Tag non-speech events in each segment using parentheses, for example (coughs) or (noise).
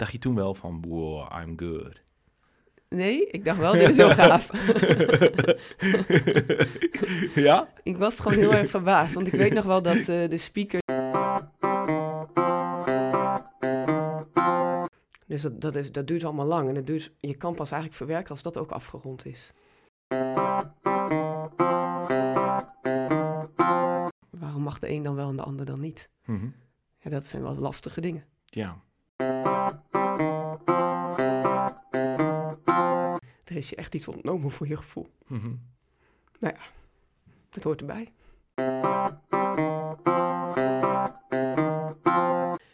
dacht je toen wel van, wow, I'm good? Nee, ik dacht wel, dit is heel (laughs) gaaf. (laughs) ja? ik was gewoon heel erg verbaasd, want ik weet nog wel dat uh, de speaker... Dus dat, dat, is, dat duurt allemaal lang en dat duurt, je kan pas eigenlijk verwerken als dat ook afgerond is. Waarom mag de een dan wel en de ander dan niet? Mhm. Ja, dat zijn wel lastige dingen. Ja. Er is je echt iets ontnomen voor je gevoel. Mhm. Maar ja, dat hoort erbij.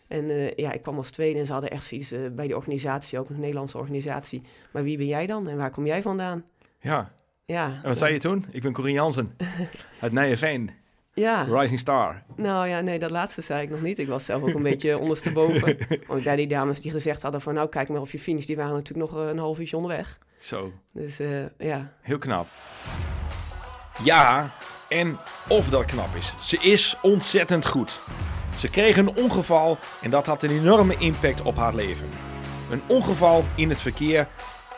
En eh, ja, ik kwam als tweede en ze hadden echt zoiets eh, bij die organisatie, ook een Nederlandse organisatie. Maar wie ben jij dan en waar kom jij vandaan? Ja. Ja. En wat zei je toen? Ik ben Corien Jansen (laughs) uit Nijenveen. Ja. Rising Star. Nou ja, nee, dat laatste zei ik nog niet. Ik was zelf ook een beetje (laughs) ondersteboven. (laughs) Want bij die dames die gezegd hadden van... nou, kijk maar of je finish, die waren natuurlijk nog eh, een half uurtje onderweg. Zo. Dus eh, ja. Heel knap. Ja, en of dat knap is. Ze is ontzettend goed. Ze kreeg een ongeval en dat had een enorme impact op haar leven. Een ongeval in het verkeer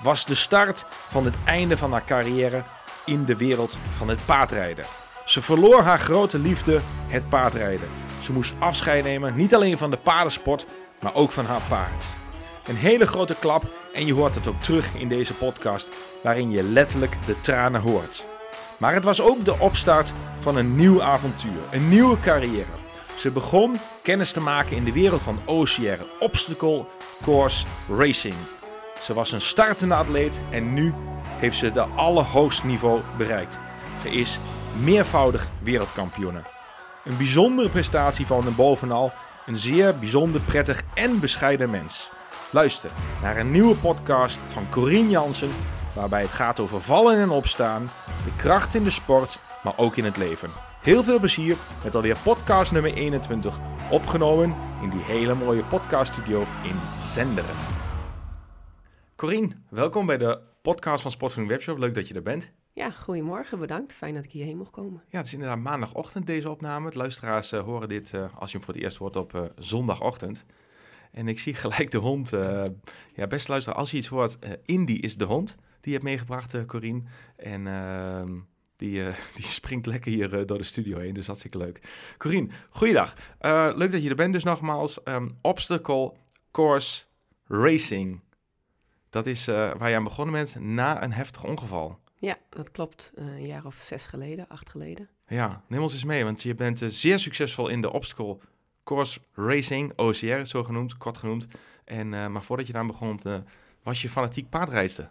was de start van het einde van haar carrière in de wereld van het paardrijden. Ze verloor haar grote liefde, het paardrijden. Ze moest afscheid nemen, niet alleen van de paardensport, maar ook van haar paard. Een hele grote klap en je hoort het ook terug in deze podcast, waarin je letterlijk de tranen hoort. Maar het was ook de opstart van een nieuw avontuur, een nieuwe carrière. Ze begon kennis te maken in de wereld van OCR, Obstacle Course Racing. Ze was een startende atleet en nu heeft ze de allerhoogste niveau bereikt. Ze is meervoudig wereldkampioene. Een bijzondere prestatie van en bovenal een zeer bijzonder prettig en bescheiden mens. Luister naar een nieuwe podcast van Corien Jansen, waarbij het gaat over vallen en opstaan, de kracht in de sport, maar ook in het leven. Heel veel plezier met alweer podcast nummer 21, opgenomen in die hele mooie podcaststudio in Zenderen. Corien, welkom bij de podcast van Sportvoeding Webshop. Leuk dat je er bent. Ja, goedemorgen, bedankt. Fijn dat ik hierheen mocht komen. Ja, het is inderdaad maandagochtend deze opname. De luisteraars uh, horen dit uh, als je hem voor het eerst hoort op uh, zondagochtend. En ik zie gelijk de hond. ja, beste luisteraar, als je iets hoort, Indy is de hond die je hebt meegebracht, Corine. En ehm, die, (laughs) die springt lekker hier door de studio heen, dus hartstikke leuk. Corine, goeiedag. leuk dat je er bent dus nogmaals. Um, obstacle Course Racing. Dat is waar je aan begonnen bent na een heftig ongeval. Ja, dat klopt. Uh, een jaar of zes geleden, acht geleden. Ja, neem ons eens mee, want je bent uh, zeer succesvol in de obstacle course racing, OCR zo genoemd, kort genoemd. En, uh, maar voordat je daar begon, was je fanatiek paardrijster.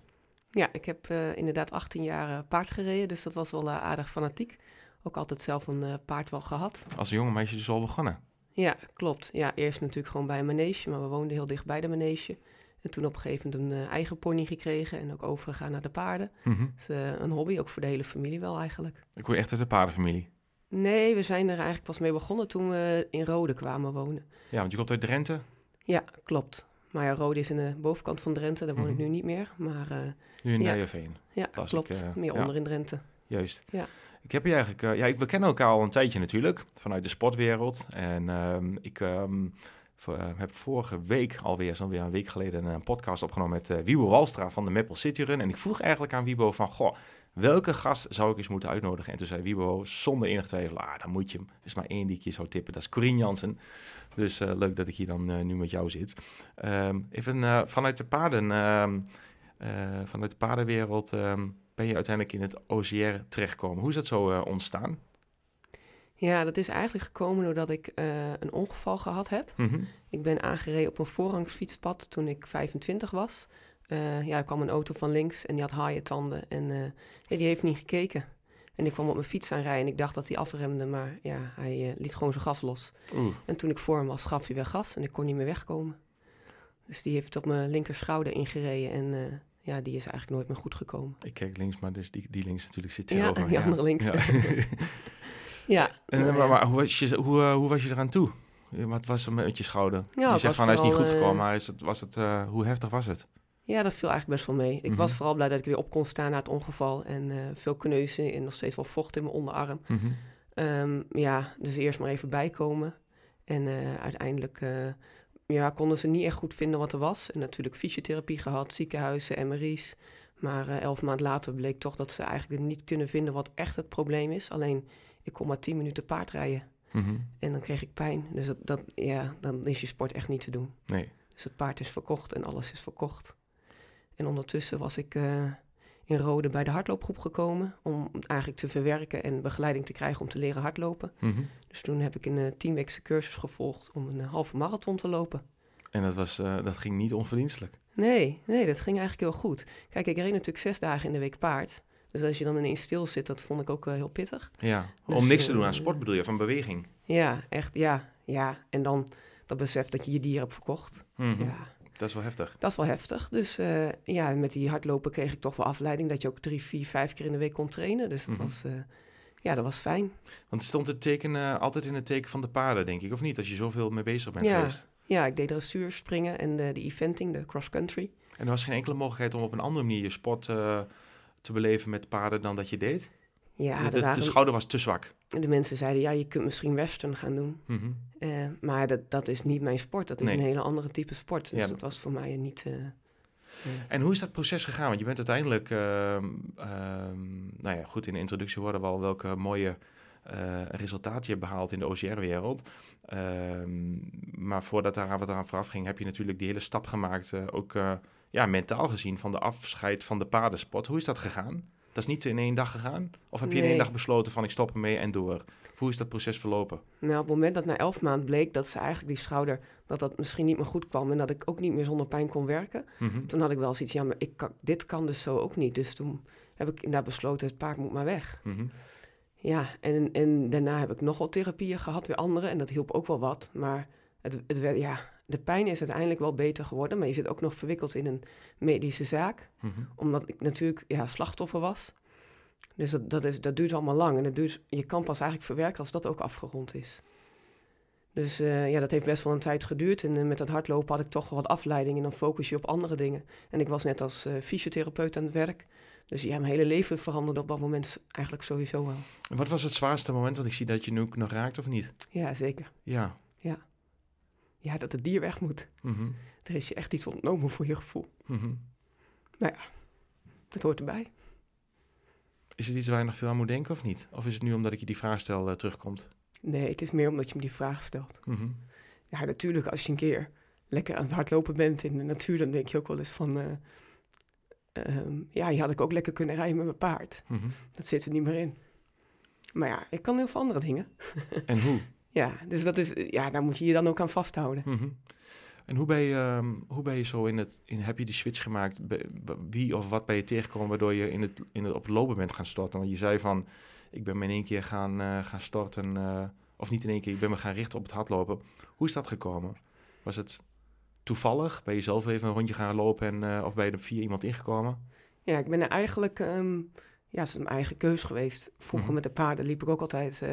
Ja, ik heb inderdaad 18 jaar paard gereden, dus dat was wel aardig fanatiek. Ook altijd zelf een paard wel gehad. Als een jonge meisje dus al begonnen? Ja, klopt. Ja, eerst natuurlijk gewoon bij een manege, maar we woonden heel dicht bij de manege. En toen op een gegeven moment een uh, eigen pony gekregen en ook overgegaan naar de paarden. Mm -hmm. Dus een hobby, ook voor de hele familie wel eigenlijk. Ik hoor echt uit de paardenfamilie. Nee, we zijn er eigenlijk pas mee begonnen toen we in Rode kwamen wonen. Ja, want je komt uit Drenthe? Ja, klopt. Maar ja, Rode is in de bovenkant van Drenthe, daar woon mm -hmm. ik nu niet meer. Maar, uh, nu in ja. Nijenveen. Ja, klopt. Ik, meer ja. onder in Drenthe. Juist. Ja. Ik heb je eigenlijk, uh, ja, we kennen elkaar al een tijdje natuurlijk, vanuit de sportwereld. En um, ik um, uh, heb vorige week alweer, zo'n weer een week geleden, een podcast opgenomen met uh, Wiebo Walstra van de Meppel City Run. En ik vroeg eigenlijk aan Wiebo van, goh, welke gast zou ik eens moeten uitnodigen? En toen zei Wiebo zonder enig twijfel, ah, dan moet je hem. Er is maar één die ik je zou tippen, dat is Corien Jansen. Dus uh, leuk dat ik hier dan nu met jou zit. Um, even vanuit de paarden, um, vanuit de paardenwereld um, ben je uiteindelijk in het OCR terechtgekomen. Hoe is dat zo ontstaan? Ja, dat is eigenlijk gekomen doordat ik uh, een ongeval gehad heb. Mm -hmm. Ik ben aangereden op een voorrangsfietspad toen ik 25 was. Uh, ja, er kwam een auto van links en die had haaientanden en uh, ja, die heeft niet gekeken. En ik kwam op mijn fiets aanrijden en ik dacht dat hij afremde, maar ja, hij liet gewoon zijn gas los. Oeh. En toen ik voor hem was, gaf hij weer gas en ik kon niet meer wegkomen. Dus die heeft op mijn linkerschouder ingereden en ja, die is eigenlijk nooit meer goed gekomen. Ik kijk links, maar dus die, die links natuurlijk zit Ja, over. die andere links. Ja. (laughs) (laughs) Ja. En, nou maar, hoe, was je, hoe, uh, hoe was je eraan toe? Wat was er met je schouder? Ja, je zegt van hij is niet goed gekomen, eh, maar is het, was het, uh, hoe heftig was het? Ja, dat viel eigenlijk best wel mee. Ik Mhm. was vooral blij dat ik weer op kon staan na het ongeval. En eh, veel kneuzen en nog steeds wel vocht in mijn onderarm. Mhm. Ehm, ja, dus eerst maar even bijkomen. En eh, uiteindelijk eh, ja, konden ze niet echt goed vinden wat er was. En natuurlijk fysiotherapie gehad, ziekenhuizen, MRI's. Maar uh, elf maand later bleek toch dat ze eigenlijk niet kunnen vinden wat echt het probleem is. Alleen, ik kon maar tien minuten paardrijden. Mhm. En dan kreeg ik pijn. Dus dat, dat, ja, dan is je sport echt niet te doen. Nee. Dus het paard is verkocht en alles is verkocht. En ondertussen was ik uh, in Rode bij de hardloopgroep gekomen. Om eigenlijk te verwerken en begeleiding te krijgen om te leren hardlopen. Mhm. Dus toen heb ik een uh, tienweekse cursus gevolgd om een halve marathon te lopen. En dat, was, uh, dat ging niet onverdienstelijk? Nee, nee, dat ging eigenlijk heel goed. Kijk, ik reed natuurlijk zes dagen in de week paard. Dus als je dan ineens stil zit, dat vond ik ook uh, heel pittig. Ja, Dus, om niks te doen eh, aan sport bedoel je, van beweging? Ja, echt, ja, ja. En dan dat besef dat je je dier hebt verkocht. Mhm. Ja, Dat is wel heftig. dat is wel heftig. Dus uh, ja, met die hardlopen kreeg ik toch wel afleiding dat je ook drie, vier, vijf keer in de week kon trainen. Dus dat Mhm. was, uh, ja, dat was fijn. Want stond het teken uh, altijd in het teken van de paarden, denk ik, of niet? Als je zoveel mee bezig bent Ja. geweest. Ja, ik deed dressuur, springen en de, de eventing, de cross-country. En er was geen enkele mogelijkheid om op een andere manier je sport te beleven met paarden dan dat je deed? Ja, de, er de, waren, de schouder was te zwak. de mensen zeiden, ja, je kunt misschien western gaan doen. Mhm. Uh, maar dat, dat is niet mijn sport. Dat is Nee. een hele andere type sport. Dus Ja. dat was voor mij niet... Uh, En hoe is dat proces gegaan? Want je bent uiteindelijk, uh, nou ja, goed, in de introductie hoorden we al welke mooie uh, resultaten je hebt behaald in de OCR-wereld. Ehm, maar voordat daar wat aan vooraf ging, heb je natuurlijk die hele stap gemaakt, ook ja, mentaal gezien, van de afscheid van de paardensport. Hoe is dat gegaan? Dat is niet in één dag gegaan? Of heb je in één dag besloten van ik stop ermee en door? Hoe is dat proces verlopen? Nou, op het moment dat na elf maanden bleek dat ze eigenlijk die schouder... dat dat misschien niet meer goed kwam... en dat ik ook niet meer zonder pijn kon werken... Mhm. toen had ik wel zoiets, ja, maar ik kan, dit kan dus zo ook niet. Dus toen heb ik inderdaad besloten, het paard moet maar weg. Mhm. Ja, en, en daarna heb ik nog wel therapieën gehad, weer andere. En dat hielp ook wel wat. Maar het, het werd, ja, de pijn is uiteindelijk wel beter geworden. Maar je zit ook nog verwikkeld in een medische zaak. Mhm. Omdat ik natuurlijk ja, slachtoffer was. Dus dat, dat, is, dat duurt allemaal lang. En dat duurt, je kan pas eigenlijk verwerken als dat ook afgerond is. Dus uh, ja, dat heeft best wel een tijd geduurd. En uh, met dat hardlopen had ik toch wel wat afleiding. En dan focus je op andere dingen. En ik was net als uh, fysiotherapeut aan het werk. Dus ja, mijn hele leven veranderde op dat moment eigenlijk sowieso wel. En Wat was het zwaarste moment? Want ik zie dat je nu ook nog raakt of niet? Ja, zeker. Ja. Ja, dat het dier weg moet. Mhm. Er is je echt iets ontnomen voor je gevoel. Mhm. Dat hoort erbij. Is het iets waar je nog veel aan moet denken of niet? Of is het nu omdat ik je die vraag stel uh, terugkomt? Nee, het is meer omdat je me die vraag stelt. Mhm. Ja, natuurlijk, als je een keer lekker aan het hardlopen bent in de natuur, dan denk je ook wel eens van... eh, ehm, ja, hier had ik ook lekker kunnen rijden met mijn paard. Mhm. Dat zit er niet meer in. Maar ja, ik kan heel veel andere dingen. (laughs) En hoe? Ja, dus dat is, ja, daar moet je je dan ook aan vasthouden. Mhm. En hoe ben je, ehm, hoe ben je zo in het, in, heb je die switch gemaakt? Wie of wat ben je tegengekomen waardoor je in het, in het, op het lopen bent gaan storten? Want je zei van, ik ben me in één keer gaan, eh, gaan storten, eh, of niet in één keer, ik ben me gaan richten op het hardlopen. Hoe is dat gekomen? Was het toevallig? Ben je zelf even een rondje gaan lopen en, eh, of ben je er via iemand ingekomen? Ja, ik ben er eigenlijk, ehm, ja, het is mijn eigen keus geweest. Vroeger Mhm. met de paarden liep ik ook altijd eh,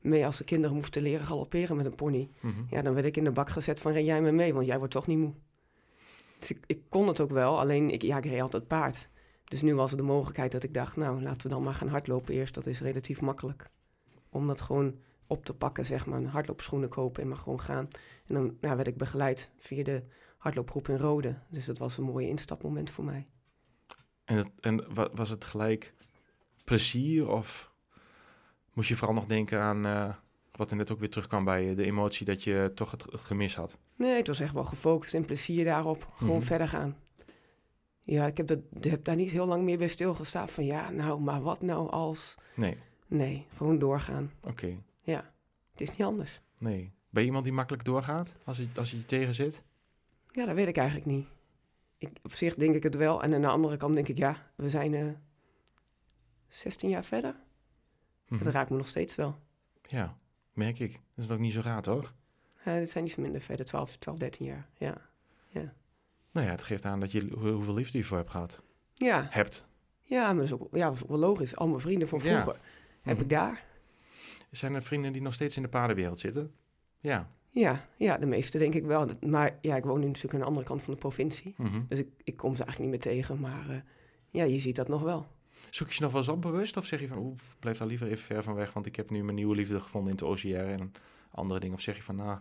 mee als de kinderen moesten leren galopperen met een pony. Mhm. Ja, dan werd ik in de bak gezet van ren jij me mee, want jij wordt toch niet moe. Dus ik, ik kon het ook wel, alleen ik, ja, ik reed altijd paard. Dus nu was er de mogelijkheid dat ik dacht, nou laten we dan maar gaan hardlopen eerst. Dat is relatief makkelijk. Om dat gewoon op te pakken, zeg maar. Hardloopschoenen kopen en maar gewoon gaan. En dan nou, werd ik begeleid via de hardloopgroep in Rode. Dus dat was een mooi instapmoment voor mij. En, het, en wa- was het gelijk plezier of moest je vooral nog denken aan eh, wat er net ook weer terugkwam bij je, de emotie dat je toch het, het gemis had? Nee, het was echt wel gefocust en plezier daarop. Gewoon Mhm. verder gaan. Ja, ik heb, dat, heb daar niet heel lang meer bij stilgestaan. Van ja, nou, maar wat nou als... Nee, Nee, gewoon doorgaan. oké. Ja, het is niet anders. Nee. Ben je iemand die makkelijk doorgaat als je, als je je tegen zit? Ja, dat weet ik eigenlijk niet. Ik, op zich denk ik het wel. En aan de andere kant denk ik, ja, we zijn eh 16 jaar verder. Mhm. Dat raakt me nog steeds wel. Ja, merk ik. Dat is ook niet zo raar, toch? Uh, dit zijn iets minder verder, 12, 12 13 jaar. Ja, Nou ja, het geeft aan dat je hoe- hoeveel liefde je voor hebt gehad. ja, Hebt. ja maar dat is, ook, ja, ook wel logisch. Al mijn vrienden van Ja. vroeger heb Mhm. ik daar. Zijn er vrienden die nog steeds in de paardenwereld zitten? Ja. Ja, ja, de meeste denk ik wel. Maar ja, ik woon nu natuurlijk aan de andere kant van de provincie. Mhm. Dus ik, ik kom ze eigenlijk niet meer tegen. Maar eh, ja, je ziet dat nog wel. Zoek je je nog wel eens op bewust? Of zeg je van, oeh, blijf daar liever even ver van weg, want ik heb nu mijn nieuwe liefde gevonden in het OCR en andere dingen. Of zeg je van, nou,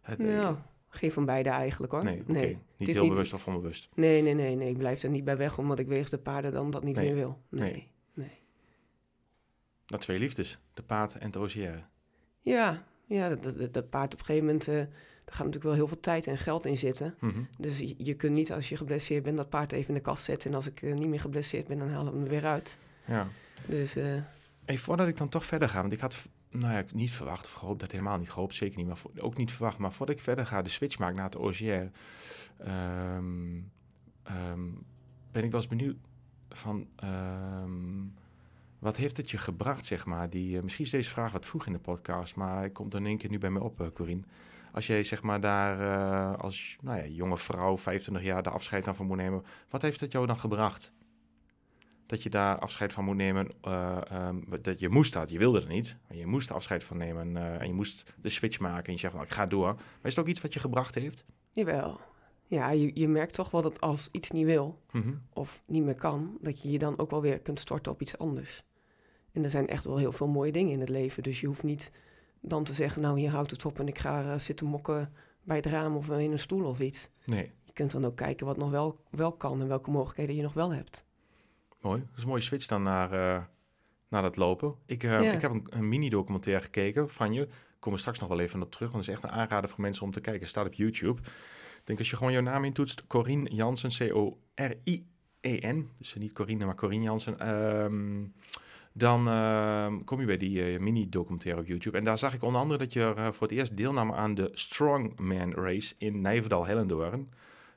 het, Nou, Geen van beide eigenlijk hoor. Nee, nee. Niet Het is heel niet- bewust of onbewust. Nee, nee, nee, nee. Ik blijf er niet bij weg omdat ik wegens de paarden dan dat niet Nee. meer wil. Nee. Nee. nee. Dat twee liefdes. De paard en het OCR. Ja, ja dat, dat, dat paard op een gegeven moment, eh daar gaat natuurlijk wel heel veel tijd en geld in zitten. Mhm. Dus je, je kunt niet als je geblesseerd bent dat paard even in de kast zetten. En als ik eh, niet meer geblesseerd ben, dan halen we hem er weer uit. Ja. Dus eh, Hey, voordat ik dan toch verder ga, want ik had nou ja, niet verwacht of gehoopt, dat helemaal niet gehoopt, zeker niet, maar voor- ook niet verwacht. Maar voordat ik verder ga, de switch maak naar het OCR, ehm, ehm, ben ik wel eens benieuwd van, ehm, wat heeft het je gebracht, zeg maar? Die, eh, misschien is deze vraag wat vroeg in de podcast, maar komt in één keer nu bij me op, eh Corine. Als jij zeg maar daar eh, als nou ja, jonge vrouw, 25 jaar, de afscheid aan van moet nemen, wat heeft het jou dan gebracht? dat je daar afscheid van moet nemen. eh, ehm, dat je moest dat, je wilde het niet. Maar je moest er afscheid van nemen eh, en je moest de switch maken. En je zegt van, ik ga door. Maar is het ook iets wat je gebracht heeft? jawel. Ja, je, je merkt toch wel dat als iets niet wil Mhm. of niet meer kan, dat je je dan ook wel weer kunt storten op iets anders. En er zijn echt wel heel veel mooie dingen in het leven. Dus je hoeft niet dan te zeggen, nou hier houdt het op en ik ga eh, zitten mokken bij het raam of in een stoel of iets. Nee, Je kunt dan ook kijken wat nog wel, wel kan en welke mogelijkheden je nog wel hebt. mooi. Dat is een mooie switch dan naar, eh, naar dat lopen. Ik, eh, Ja. ik heb een, een mini-documentaire gekeken van je. Ik kom er straks nog wel even op terug. Want het is echt een aanrader voor mensen om te kijken. Het staat op YouTube. Ik denk als je gewoon jouw naam intoetst. Corine Jansen, C-O-R-I-E-N. Dus niet Corine, maar Corine Jansen. Ehm, dan ehm, kom je bij die eh, mini-documentaire op YouTube. En daar zag ik onder andere dat je eh, voor het eerst deelnam aan de Strongman Race in Nijverdal-Hellendoorn.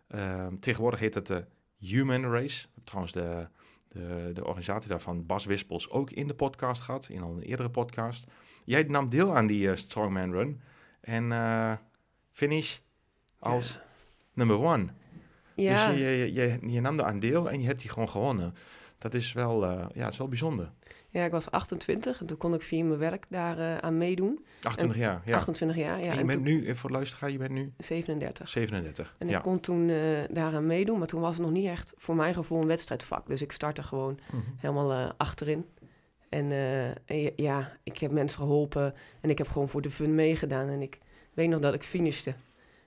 Ehm, tegenwoordig heet het de Human Race. Trouwens, de, de, de organisatie daarvan, Bas Wispels, ook in de podcast gehad. In al een eerdere podcast. Jij nam deel aan die eh, Strongman Run. En finish als number one. Ja, Dus je, je, je, je nam er aan deel en je hebt die gewoon gewonnen. Dat is wel, eh, ja, het is wel bijzonder. Ja, ik was 28 en toen kon ik via mijn werk daar eh, aan meedoen. 28 jaar, ja. 28 jaar, ja. en je en bent toen- nu, eh, voor de luisteraar, je bent nu 37. 37. En ja. ik kon toen eh, daaraan meedoen, maar toen was het nog niet echt voor mijn gevoel een wedstrijdvak. Dus ik startte gewoon Mhm. helemaal eh, achterin. En, eh, ja, ik heb mensen geholpen en ik heb gewoon voor de fun meegedaan. En ik weet nog dat ik finishte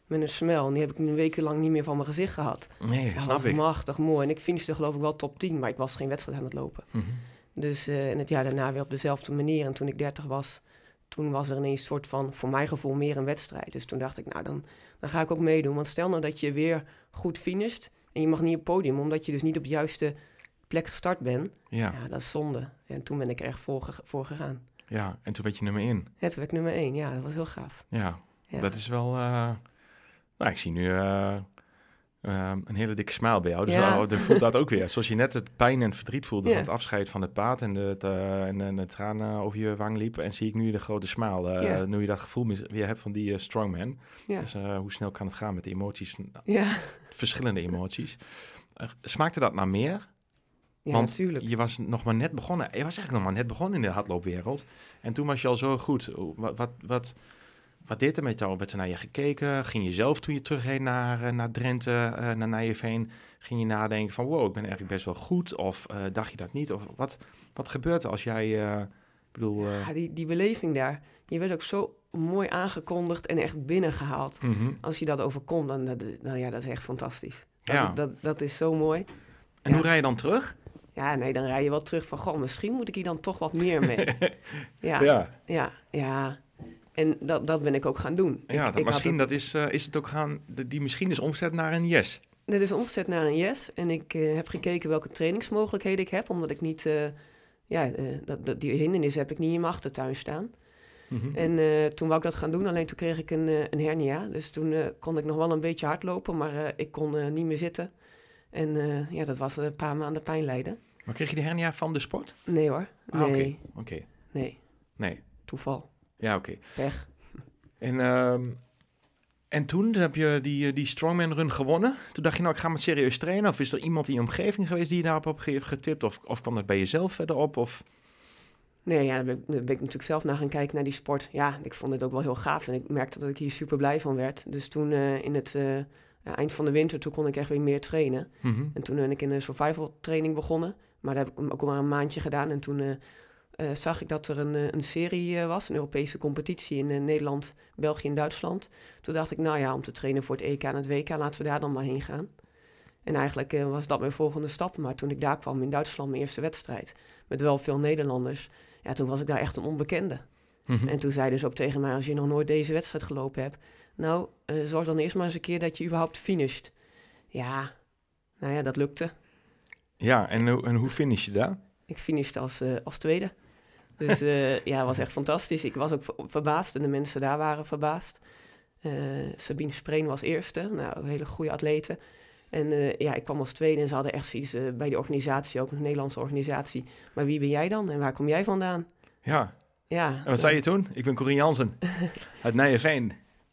met een smel. En die heb ik nu wekenlang niet meer van mijn gezicht gehad. Nee, snap was ik. machtig mooi. En ik finishte geloof ik wel top 10, maar ik was geen wedstrijd aan het lopen. Mhm. Dus en het jaar daarna weer op dezelfde manier. En toen ik 30 was, toen was er ineens een soort van, voor mijn gevoel, meer een wedstrijd. Dus toen dacht ik, nou, dan, dan ga ik ook meedoen. Want stel nou dat je weer goed finisht en je mag niet op het podium, omdat je dus niet op de juiste plek gestart bent. Ja, Ja, dat is zonde. En toen ben ik er echt voor, voor gegaan. ja, en toen werd je nummer 1. Het werd nummer 1, ja, dat was heel gaaf. Ja, Ja. dat is wel... eh, nou, ik zie nu eh, eh, een hele dikke smile bij jou. Dus Ja. dan voelt dat ook (laughs) weer. Zoals je net het pijn en verdriet voelde Ja. van het afscheid van het paard... en de, eh, en, en de tranen over je wang liep. En zie ik nu de grote smile. eh, Ja. Nu je dat gevoel weer hebt van die eh, strongman. Dus hoe snel kan het gaan met de emoties? ja. Verschillende emoties. Smaakte dat naar meer? ja Want natuurlijk. je was nog maar net begonnen. Je was eigenlijk nog maar net begonnen in de hardloopwereld. En toen was je al zo goed. Wat, wat, wat, wat deed er met jou? Werd er naar je gekeken? Ging je zelf toen je terugreed naar, eh, naar Drenthe, eh, naar Nijeveen... ging je nadenken van wow, ik ben eigenlijk best wel goed? Of eh, dacht je dat niet? Of wat, wat gebeurt er als jij... ik bedoel... Ja, die, die beleving daar. Je werd ook zo mooi aangekondigd en echt binnengehaald. mhm. Als je dat overkomt, dan, dat, nou ja, dat is echt fantastisch. Dat, Ja. dat, dat is zo mooi. En Ja. hoe rij je dan terug? Ja, nee, dan rij je wel terug van, goh, misschien moet ik hier dan toch wat meer mee. (laughs) ja, ja, ja. ja, En dat, dat ben ik ook gaan doen. ja ik, dat, misschien het- dat is, eh, is het ook gaan... Die misschien is omzet naar een yes. Dit is omgezet naar een yes. En ik eh, heb gekeken welke trainingsmogelijkheden ik heb. Omdat ik niet... eh, ja, dat, dat, die hindernis heb ik niet in mijn achtertuin staan. Mhm. En toen wou ik dat gaan doen, alleen toen kreeg ik een, een hernia. Dus toen kon ik nog wel een beetje hardlopen, maar ik kon niet meer zitten. En ja, dat was een paar maanden pijn lijden. Maar kreeg je de hernia van de sport? Nee hoor, Ah, oké. nee, Oké. nee, Nee. toeval, Ja, oké. pech. En, ehm, en toen heb je die, eh, die Strongman Run gewonnen. Toen dacht je, nou, ik ga maar serieus trainen. Of is er iemand in je omgeving geweest die je daarop op heeft getipt? Of, of kwam dat bij jezelf verder op? Of... Nee, ja, daar ben, ik, daar ben ik natuurlijk zelf naar gaan kijken naar die sport. Ja, ik vond het ook wel heel gaaf en ik merkte dat ik hier super blij van werd. Dus toen eh, in het eh, eind van de winter, toen kon ik echt weer meer trainen. Mhm. En toen ben ik in een survival training begonnen. Maar daar heb ik ook maar een maandje gedaan. En toen eh, zag ik dat er een, eh, een serie eh, was, een Europese competitie in Nederland, België en Duitsland. Toen dacht ik, nou ja, om te trainen voor het EK en het WK, laten we daar dan maar heen gaan. En eigenlijk was dat mijn volgende stap. Maar toen ik daar kwam in Duitsland, mijn eerste wedstrijd, met wel veel Nederlanders, ja, toen was ik daar echt een onbekende. Mhm. En toen zei ze ook tegen mij, als je nog nooit deze wedstrijd gelopen hebt, nou, zorg dan eerst maar eens een keer dat je überhaupt finisht. Ja, nou ja, dat lukte. Ja, en, hoe- en hoe finish je daar? Ik finishte als, eh, als tweede. Dus (laughs) eh, ja, het was echt fantastisch. Ik was ook ver- verbaasd en de mensen daar waren verbaasd. Eh, Sabine Spreen was eerste, nou, een hele goede atlete. En eh, ja, ik kwam als tweede en ze hadden echt zoiets bij die organisatie, ook een Nederlandse organisatie. Maar wie ben jij dan en waar kom jij vandaan? Ja, Ja, en wat zei je toen? Ik ben Corien Jansen (laughs) uit Nijenveen,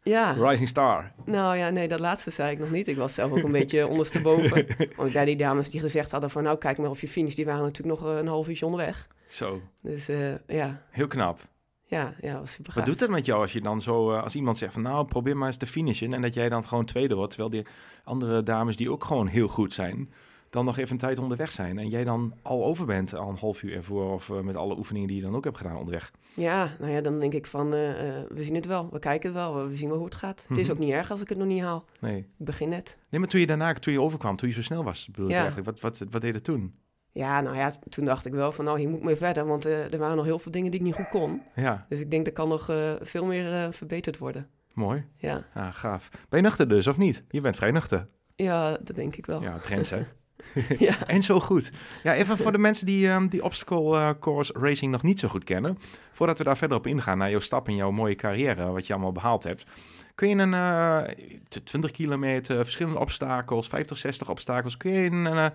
Ja, Rising Star. nou ja, nee, dat laatste zei ik nog niet. Ik was zelf ook een beetje (laughs) ondersteboven. (laughs) Want daar die dames die gezegd hadden van, nou kijk maar of je finish, die waren natuurlijk nog eh, een half uurtje onderweg. Zo, Dus eh, ja, heel knap. ja, ja, was super Wat doet het met jou als je dan zo, eh, als iemand zegt van nou, probeer maar eens te finishen en dat jij dan gewoon tweede wordt, terwijl die andere dames die ook gewoon heel goed zijn, dan nog even een tijd onderweg zijn en jij dan al over bent al een half uur ervoor of eh, met alle oefeningen die je dan ook hebt gedaan onderweg. Ja, nou ja, dan denk ik van, eh, eh, we zien het wel, we kijken het wel, we zien wel hoe het gaat. Het is Mhm. ook niet erg als ik het nog niet haal. Nee. Ik begin net. Nee, maar toen je daarna, toen je overkwam, toen je zo snel was, bedoel ik Ja. eigenlijk, wat, wat, wat deed het toen? Ja, nou ja, toen dacht ik wel van, nou, hier moet ik mee verder, want er waren nog heel veel dingen die ik niet goed kon. Ja, Dus ik denk, dat kan nog veel meer verbeterd worden. mooi. Ja. Ja, gaaf. Ben je nuchter dus, of niet? Je bent vrij nuchter. ja, dat denk ik wel. Ja, trends hè. (laughs) (laughs) ja. En zo goed. Ja, even voor de mensen die um, die obstacle eh, course racing nog niet zo goed kennen. Voordat we daar verder op ingaan naar jouw stap in jouw mooie carrière, wat je allemaal behaald hebt. Kun je een eh, t- 20 kilometer, verschillende obstakels, 50, 60 obstakels. Kun je een eh,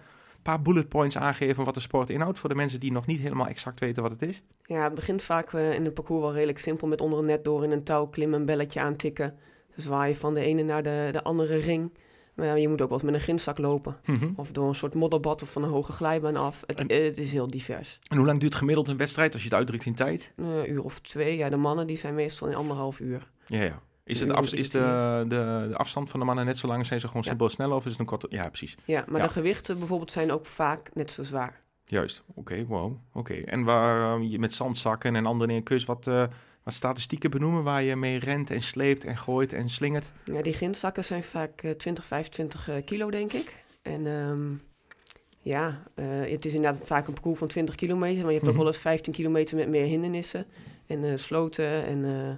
paar bullet points aangeven wat de sport inhoudt voor de mensen die nog niet helemaal exact weten wat het is? Ja, het begint vaak eh, in het parcours wel redelijk simpel met onder een net door in een touw klimmen, een belletje aantikken. Dus zwaai je van de ene naar de, de andere ring. Maar ja, je moet ook wel eens met een grindzak lopen. Mhm. Of door een soort modderbad of van een hoge glijbaan af. Het, En- eh, het is heel divers. En hoe lang duurt gemiddeld een wedstrijd als je het uitdrukt in tijd? Een uur of twee. Ja, de mannen die zijn meestal in anderhalf uur. Ja, ja. Is, het af, is de, de, de afstand van de mannen net zo lang? Zijn ze gewoon Ja. simpel sneller of is het een korte? Ja, precies. Ja, maar Ja. de gewichten bijvoorbeeld zijn ook vaak net zo zwaar. Juist, oké, wow, oké. En waar eh, je met zandzakken en andere je eens wat, eh, wat statistieken benoemen waar je mee rent en sleept en gooit en slingert? Ja, die grindzakken zijn vaak eh, 20, 25 eh, kilo, denk ik. En ehm, ja, eh, het is inderdaad vaak een parcours van 20 kilometer. Maar je hebt Mhm. ook wel eens 15 kilometer met meer hindernissen en eh, sloten. En eh,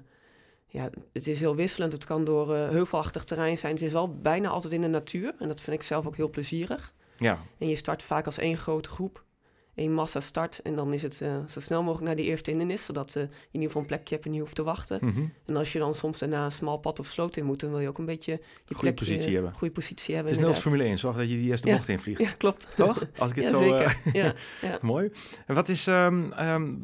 ja, het is heel wisselend. Het kan door eh, heuvelachtig terrein zijn. Het is wel bijna altijd in de natuur. En dat vind ik zelf ook heel plezierig. Ja, En je start vaak als één grote groep. Één massa start. En dan is het eh, zo snel mogelijk naar die eerste hindernis. Zodat eh, je in ieder geval een plekje hebt en niet hoeft te wachten. mhm. En als je dan soms daarna een smal pad of sloot in moet, dan wil je ook een beetje je Goede positie hebben. Goede positie Het hebben. is net als. Formule 1, zorg dat je die eerste Ja. bocht invliegt. (laughs) Ja, klopt. Toch? Als ik het Ja, zo... eh, zeker. ja, ja. (laughs) Mooi. En wat is... ehm, ehm,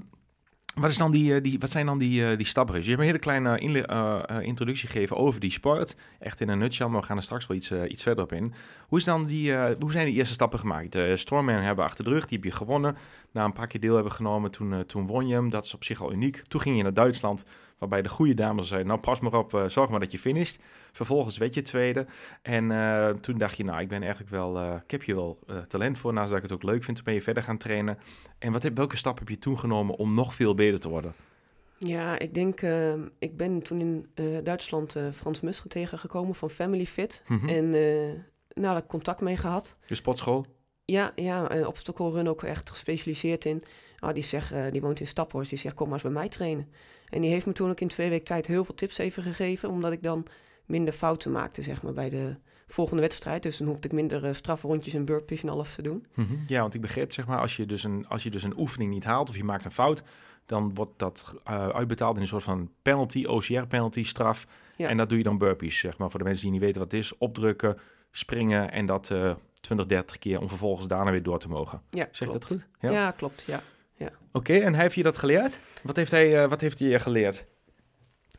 wat, is dan die, eh, die, wat zijn dan die, eh, die stappen? Je hebt een hele kleine eh, introductie gegeven over die sport. Echt in een nutshell, maar we gaan er straks wel iets, iets verder op in. Hoe, is dan die, hoe zijn die eerste stappen gemaakt? De Stormman hebben achter de rug, die heb je gewonnen. Na een paar keer deel hebben genomen, toen, toen won je hem. Dat is op zich al uniek. Toen ging je naar Duitsland, waarbij de goede dames zeiden... nou, pas maar op, eh, zorg maar dat je finisht. Vervolgens werd je tweede. En eh, toen dacht je, nou, ik ben eigenlijk wel... eh, ik heb hier wel talent voor, naast dat ik het ook leuk vind. Toen ben je verder gaan trainen. En wat heb, welke stap heb je toen genomen om nog veel beter te worden? Ja, ik denk, ik ben toen in Duitsland eh, Frans Musche tegengekomen van Family Fit. Mhm. En nou, daar heb ik contact mee gehad. Je sportschool? Ja, ja eh, obstacle run ook echt gespecialiseerd in. Oh, die, zegt, eh, die woont in Staphorst, die zegt kom maar eens bij mij trainen. En die heeft me toen ook in twee weken tijd heel veel tips even gegeven, omdat ik dan minder fouten maakte zeg maar, bij de volgende wedstrijd. Dus dan hoefde ik minder eh, strafrondjes en burpees en alles te doen. Mhm. Ja, want ik begreep, zeg maar, als je, dus een, als je dus een oefening niet haalt of je maakt een fout, dan wordt dat eh, uitbetaald in een soort van penalty, OCR-penalty, straf. Ja. En dat doe je dan burpees, zeg maar, voor de mensen die niet weten wat het is. Opdrukken, springen en dat eh 20, 30 keer om vervolgens daarna weer door te mogen. Ja, Zeg dat goed? Ja, klopt, ja. Oké, en hij heeft je dat geleerd? Wat heeft hij, eh, wat heeft hij je geleerd?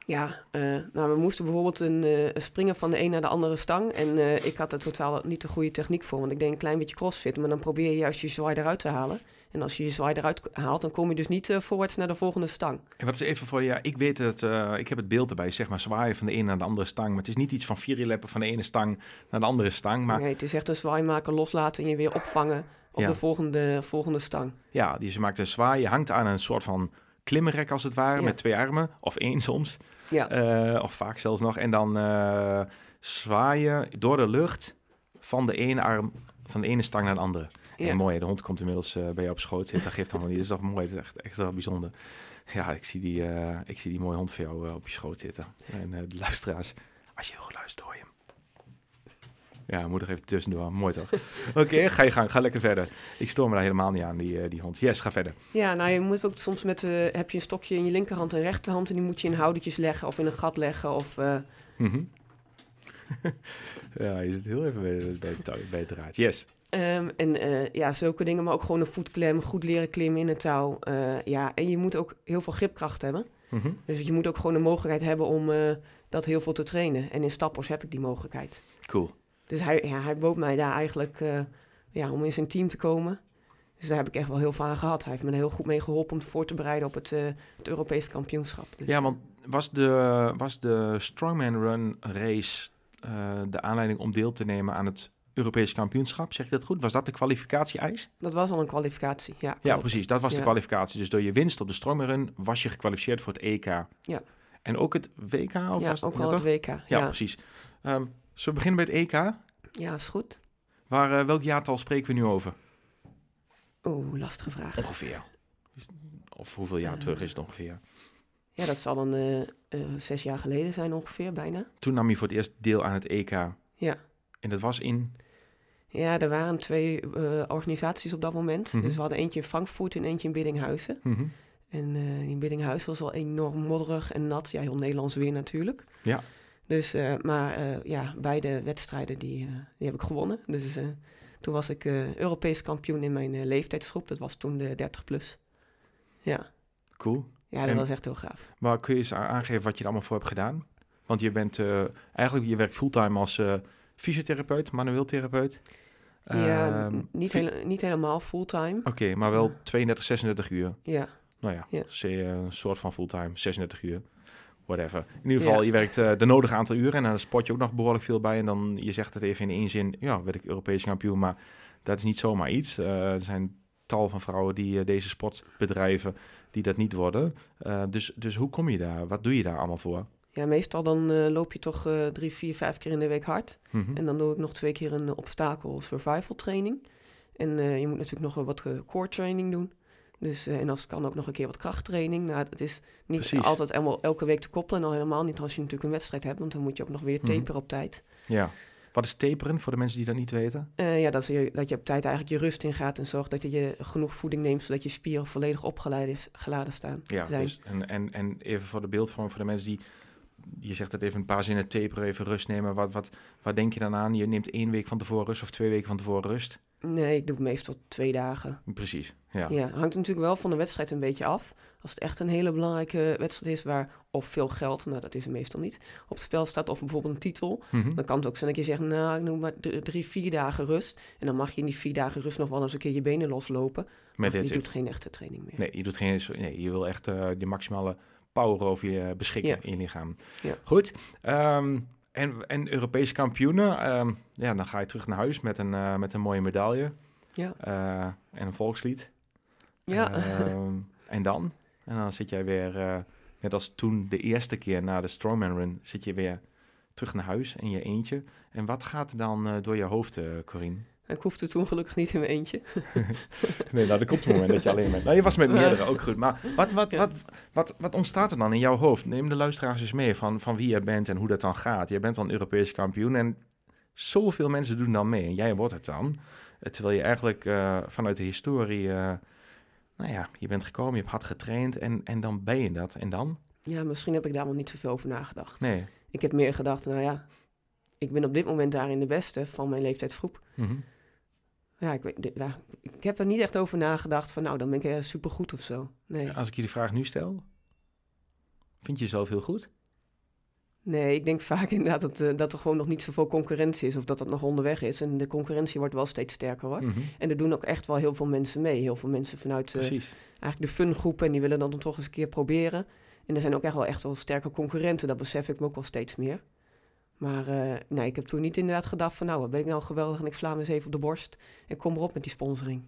Ja, eh, nou, we moesten bijvoorbeeld een, eh, springen van de een naar de andere stang. En ik had er totaal niet de goede techniek voor. Want ik deed een klein beetje crossfit. Maar dan probeer je juist je zwaai eruit te halen. En als je je zwaai eruit haalt, dan kom je dus niet voorwaarts naar de volgende stang. En wat is even voor, ja, ik weet het, ik heb het beeld erbij, zeg maar, zwaaien van de ene naar de andere stang. Maar het is niet iets van vier leppen van de ene stang naar de andere stang. Maar Nee, het is echt een zwaai maken, loslaten en je weer opvangen. Op Ja. de volgende, volgende stang. Ja, die ze maakt een zwaai. Je hangt aan een soort van klimrek als het ware, Ja. met twee armen. Of één soms. Ja, Eh, of vaak zelfs nog. En dan eh zwaaien door de lucht van de ene arm, van de ene stang naar de andere. ja. En mooi, de hond komt inmiddels eh, bij jou op schoot zitten. Dat geeft allemaal niet. Dat is toch mooi, dat is echt extra bijzonder. Ja, ik zie die, ik zie die mooie hond voor jou op je schoot zitten. En de luisteraars, als je heel goed luistert, hoor je. Ja, moet er even tussendoor. Mooi toch? (laughs) Oké, ga je gang. Ga lekker verder. Ik stoor me daar helemaal niet aan, die, eh, die hond. Yes, ga verder. ja, nou je moet ook soms met, eh, heb je een stokje in je linkerhand en rechterhand en die moet je in houdertjes leggen of in een gat leggen of... eh, Mhm. (laughs) ja, je zit heel even bij, bij, bij het. Yes. Ehm, en ja, zulke dingen, maar ook gewoon een voetklem, goed leren klimmen in het touw. Ja, en je moet ook heel veel gripkracht hebben. Mhm. Dus je moet ook gewoon de mogelijkheid hebben om dat heel veel te trainen. En in stappers heb ik die mogelijkheid. Cool. Dus hij, ja, hij bood mij daar eigenlijk eh, ja, om in zijn team te komen. Dus daar heb ik echt wel heel veel aan gehad. Hij heeft me er heel goed mee geholpen om voor te bereiden op het, eh het Europese kampioenschap. Dus, Ja, want was de, was de Strongman Run race eh, de aanleiding om deel te nemen aan het Europese kampioenschap? Zeg je dat goed? Was dat de kwalificatie-eis? Dat was al een kwalificatie, ja. Ja, precies. Dat was de kwalificatie. Dus door je winst op de Strongman Run was je gekwalificeerd voor het EK. Ja. En ook het WK? Of Ja, was ook wel het? WK. Ja, Ja, precies. Ehm, zullen we beginnen bij het EK? ja, is goed. Waar, eh, welk jaartal spreken we nu over? Oeh, lastige vraag. Ongeveer. Of hoeveel jaar Eh. terug is het ongeveer? Ja, dat zal dan eh, zes jaar geleden zijn ongeveer, bijna. Toen nam je voor het eerst deel aan het EK. Ja. En dat was in... Ja, er waren twee organisaties op dat moment. Mhm. Dus we hadden eentje in Frankfurt en eentje in Biddinghuizen. Mhm. En in Biddinghuizen was al enorm modderig en nat. Ja, heel Nederlands weer natuurlijk. Ja. Dus, eh, maar eh, ja, beide wedstrijden die, eh, die heb ik gewonnen. Dus toen was ik Europees kampioen in mijn leeftijdsgroep. Dat was toen de 30 plus. Ja, Cool. ja dat En- was echt heel gaaf. Maar kun je eens aangeven wat je er allemaal voor hebt gedaan? Want je bent eigenlijk, je werkt fulltime als fysiotherapeut, manueel therapeut. ja, Ehm, niet, niet helemaal fulltime. Oké, maar wel 32, 36 uur. Ja, Nou ja, Ja. een soort van fulltime, 36 uur. Whatever. In ieder geval, Ja. je werkt eh, de nodige aantal uren en dan sport je ook nog behoorlijk veel bij. En dan, je zegt het even in één zin, ja, werd ik Europees kampioen. Maar dat is niet zomaar iets. Eh, er zijn tal van vrouwen die eh, deze sport bedrijven, die dat niet worden. Dus, dus hoe kom je daar? Wat doe je daar allemaal voor? ja meestal dan loop je toch drie, vier, vijf keer in de week hard. Mhm. En dan doe ik nog twee keer een obstakel survival training. En je moet natuurlijk nog wat core training doen. Dus, eh, en als het kan ook nog een keer wat krachttraining. Nou, het is niet Precies. altijd helemaal elke week te koppelen. En al helemaal niet als je natuurlijk een wedstrijd hebt. Want dan moet je ook nog weer Mhm. taperen op tijd. Ja. Wat is taperen voor de mensen die dat niet weten? Eh, ja, dat, je, dat je op tijd eigenlijk je rust ingaat. En zorgt dat je, je genoeg voeding neemt. Zodat je spieren volledig opgeladen is, geladen staan. Ja, zijn. dus, en, en, en even voor de beeldvorming voor de mensen die... Je zegt het even een paar zinnen taperen, even rust nemen. Wat, wat, wat denk je dan aan? Je neemt één week van tevoren rust of twee weken van tevoren rust? Nee, ik doe het meestal twee dagen. Precies, ja. Ja, hangt natuurlijk wel van de wedstrijd een beetje af. Als het echt een hele belangrijke wedstrijd is waar of veel geld, nou dat is er meestal niet, op het spel staat of bijvoorbeeld een titel, Mhm. dan kan het ook zijn dat je zegt, nou ik noem maar drie, vier dagen rust. En dan mag je in die vier dagen rust nog wel eens een keer je benen loslopen. Maar je doet geen echte training meer. Nee, je doet geen. Nee, je wil echt eh de maximale power over je beschikken in je lichaam. Ja. Goed. ehm, en, en Europese kampioenen. ehm, ja, dan ga je terug naar huis met een, eh, met een mooie medaille Ja, eh, en een volkslied. ja. Ehm, en dan? En dan zit jij weer, eh, net als toen de eerste keer na de Strongman Run, zit je weer terug naar huis in je eentje. En wat gaat er dan door je hoofd, Corine? Ik hoefde toen gelukkig niet in mijn eentje. (laughs) Nee, nou, er komt een moment dat je alleen bent. Nou, je was met meerdere ook goed. Maar wat, wat, wat, wat, wat ontstaat er dan in jouw hoofd? Neem de luisteraars eens mee van, van wie je bent en hoe dat dan gaat. Je bent dan Europees kampioen en zoveel mensen doen dan mee. En jij wordt het dan. Terwijl je eigenlijk eh, vanuit de historie... eh, nou ja, je bent gekomen, je hebt hard getraind en, en dan ben je dat. En dan? Ja, misschien heb ik daar wel niet zoveel over nagedacht. Nee. Ik heb meer gedacht, nou ja, ik ben op dit moment daarin de beste van mijn leeftijdsgroep. Mhm. Ja, ik, weet, ja, ik heb er niet echt over nagedacht van, nou, dan ben ik super supergoed of zo. Nee. Als ik je die vraag nu stel, vind je jezelf heel goed? Nee, ik denk vaak inderdaad dat, eh, dat er gewoon nog niet zoveel concurrentie is of dat dat nog onderweg is. En de concurrentie wordt wel steeds sterker hoor. Mhm. En er doen ook echt wel heel veel mensen mee. Heel veel mensen vanuit eh, eigenlijk de fungroepen en die willen dat dan toch eens een keer proberen. En er zijn ook echt wel echt wel sterke concurrenten, dat besef ik me ook wel steeds meer. Maar uh, nee, ik heb toen niet inderdaad gedacht van nou, wat ben ik nou geweldig en ik sla me eens even op de borst en kom erop met die sponsoring.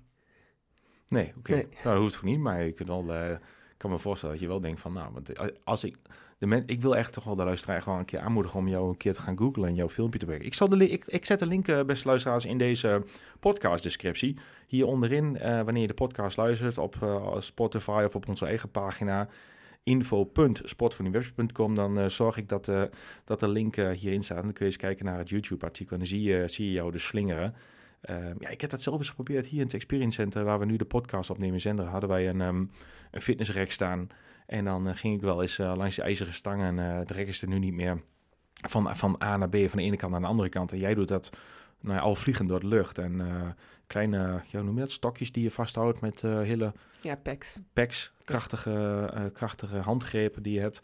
Nee, oké. Nou, dat hoeft ook niet, maar kunt wel, uh, kan me voorstellen dat je wel denkt van nou, want als ik, de men, ik wil echt toch wel de luisteraar gewoon een keer aanmoedigen om jou een keer te gaan googlen en jouw filmpje te brengen. Ik, zal de, ik, ik zet de link, uh, beste luisteraars, in deze podcast descriptie. Hier onderin, wanneer je de podcast luistert op Spotify of op onze eigen pagina info.sportvoornieuwwebsite.com, dan uh, zorg ik dat, uh, dat de link uh, hierin staat. En dan kun je eens kijken naar het YouTube-artikel en dan zie je, zie je jou dus slingeren. Ehm, ja, ik heb dat zelf eens geprobeerd hier in het Experience Center, waar we nu de podcast opnemen in Zender, hadden wij een, um, een fitnessrek staan. En dan ging ik wel eens langs de ijzeren stangen en de rek is er nu niet meer. Van, van A naar B, van de ene kant naar de andere kant. En jij doet dat nou ja, al vliegend door de lucht. En kleine, ja, noem je dat, stokjes die je vasthoudt met hele... Ja, packs. Packs, krachtige, uh, krachtige handgrepen die je hebt.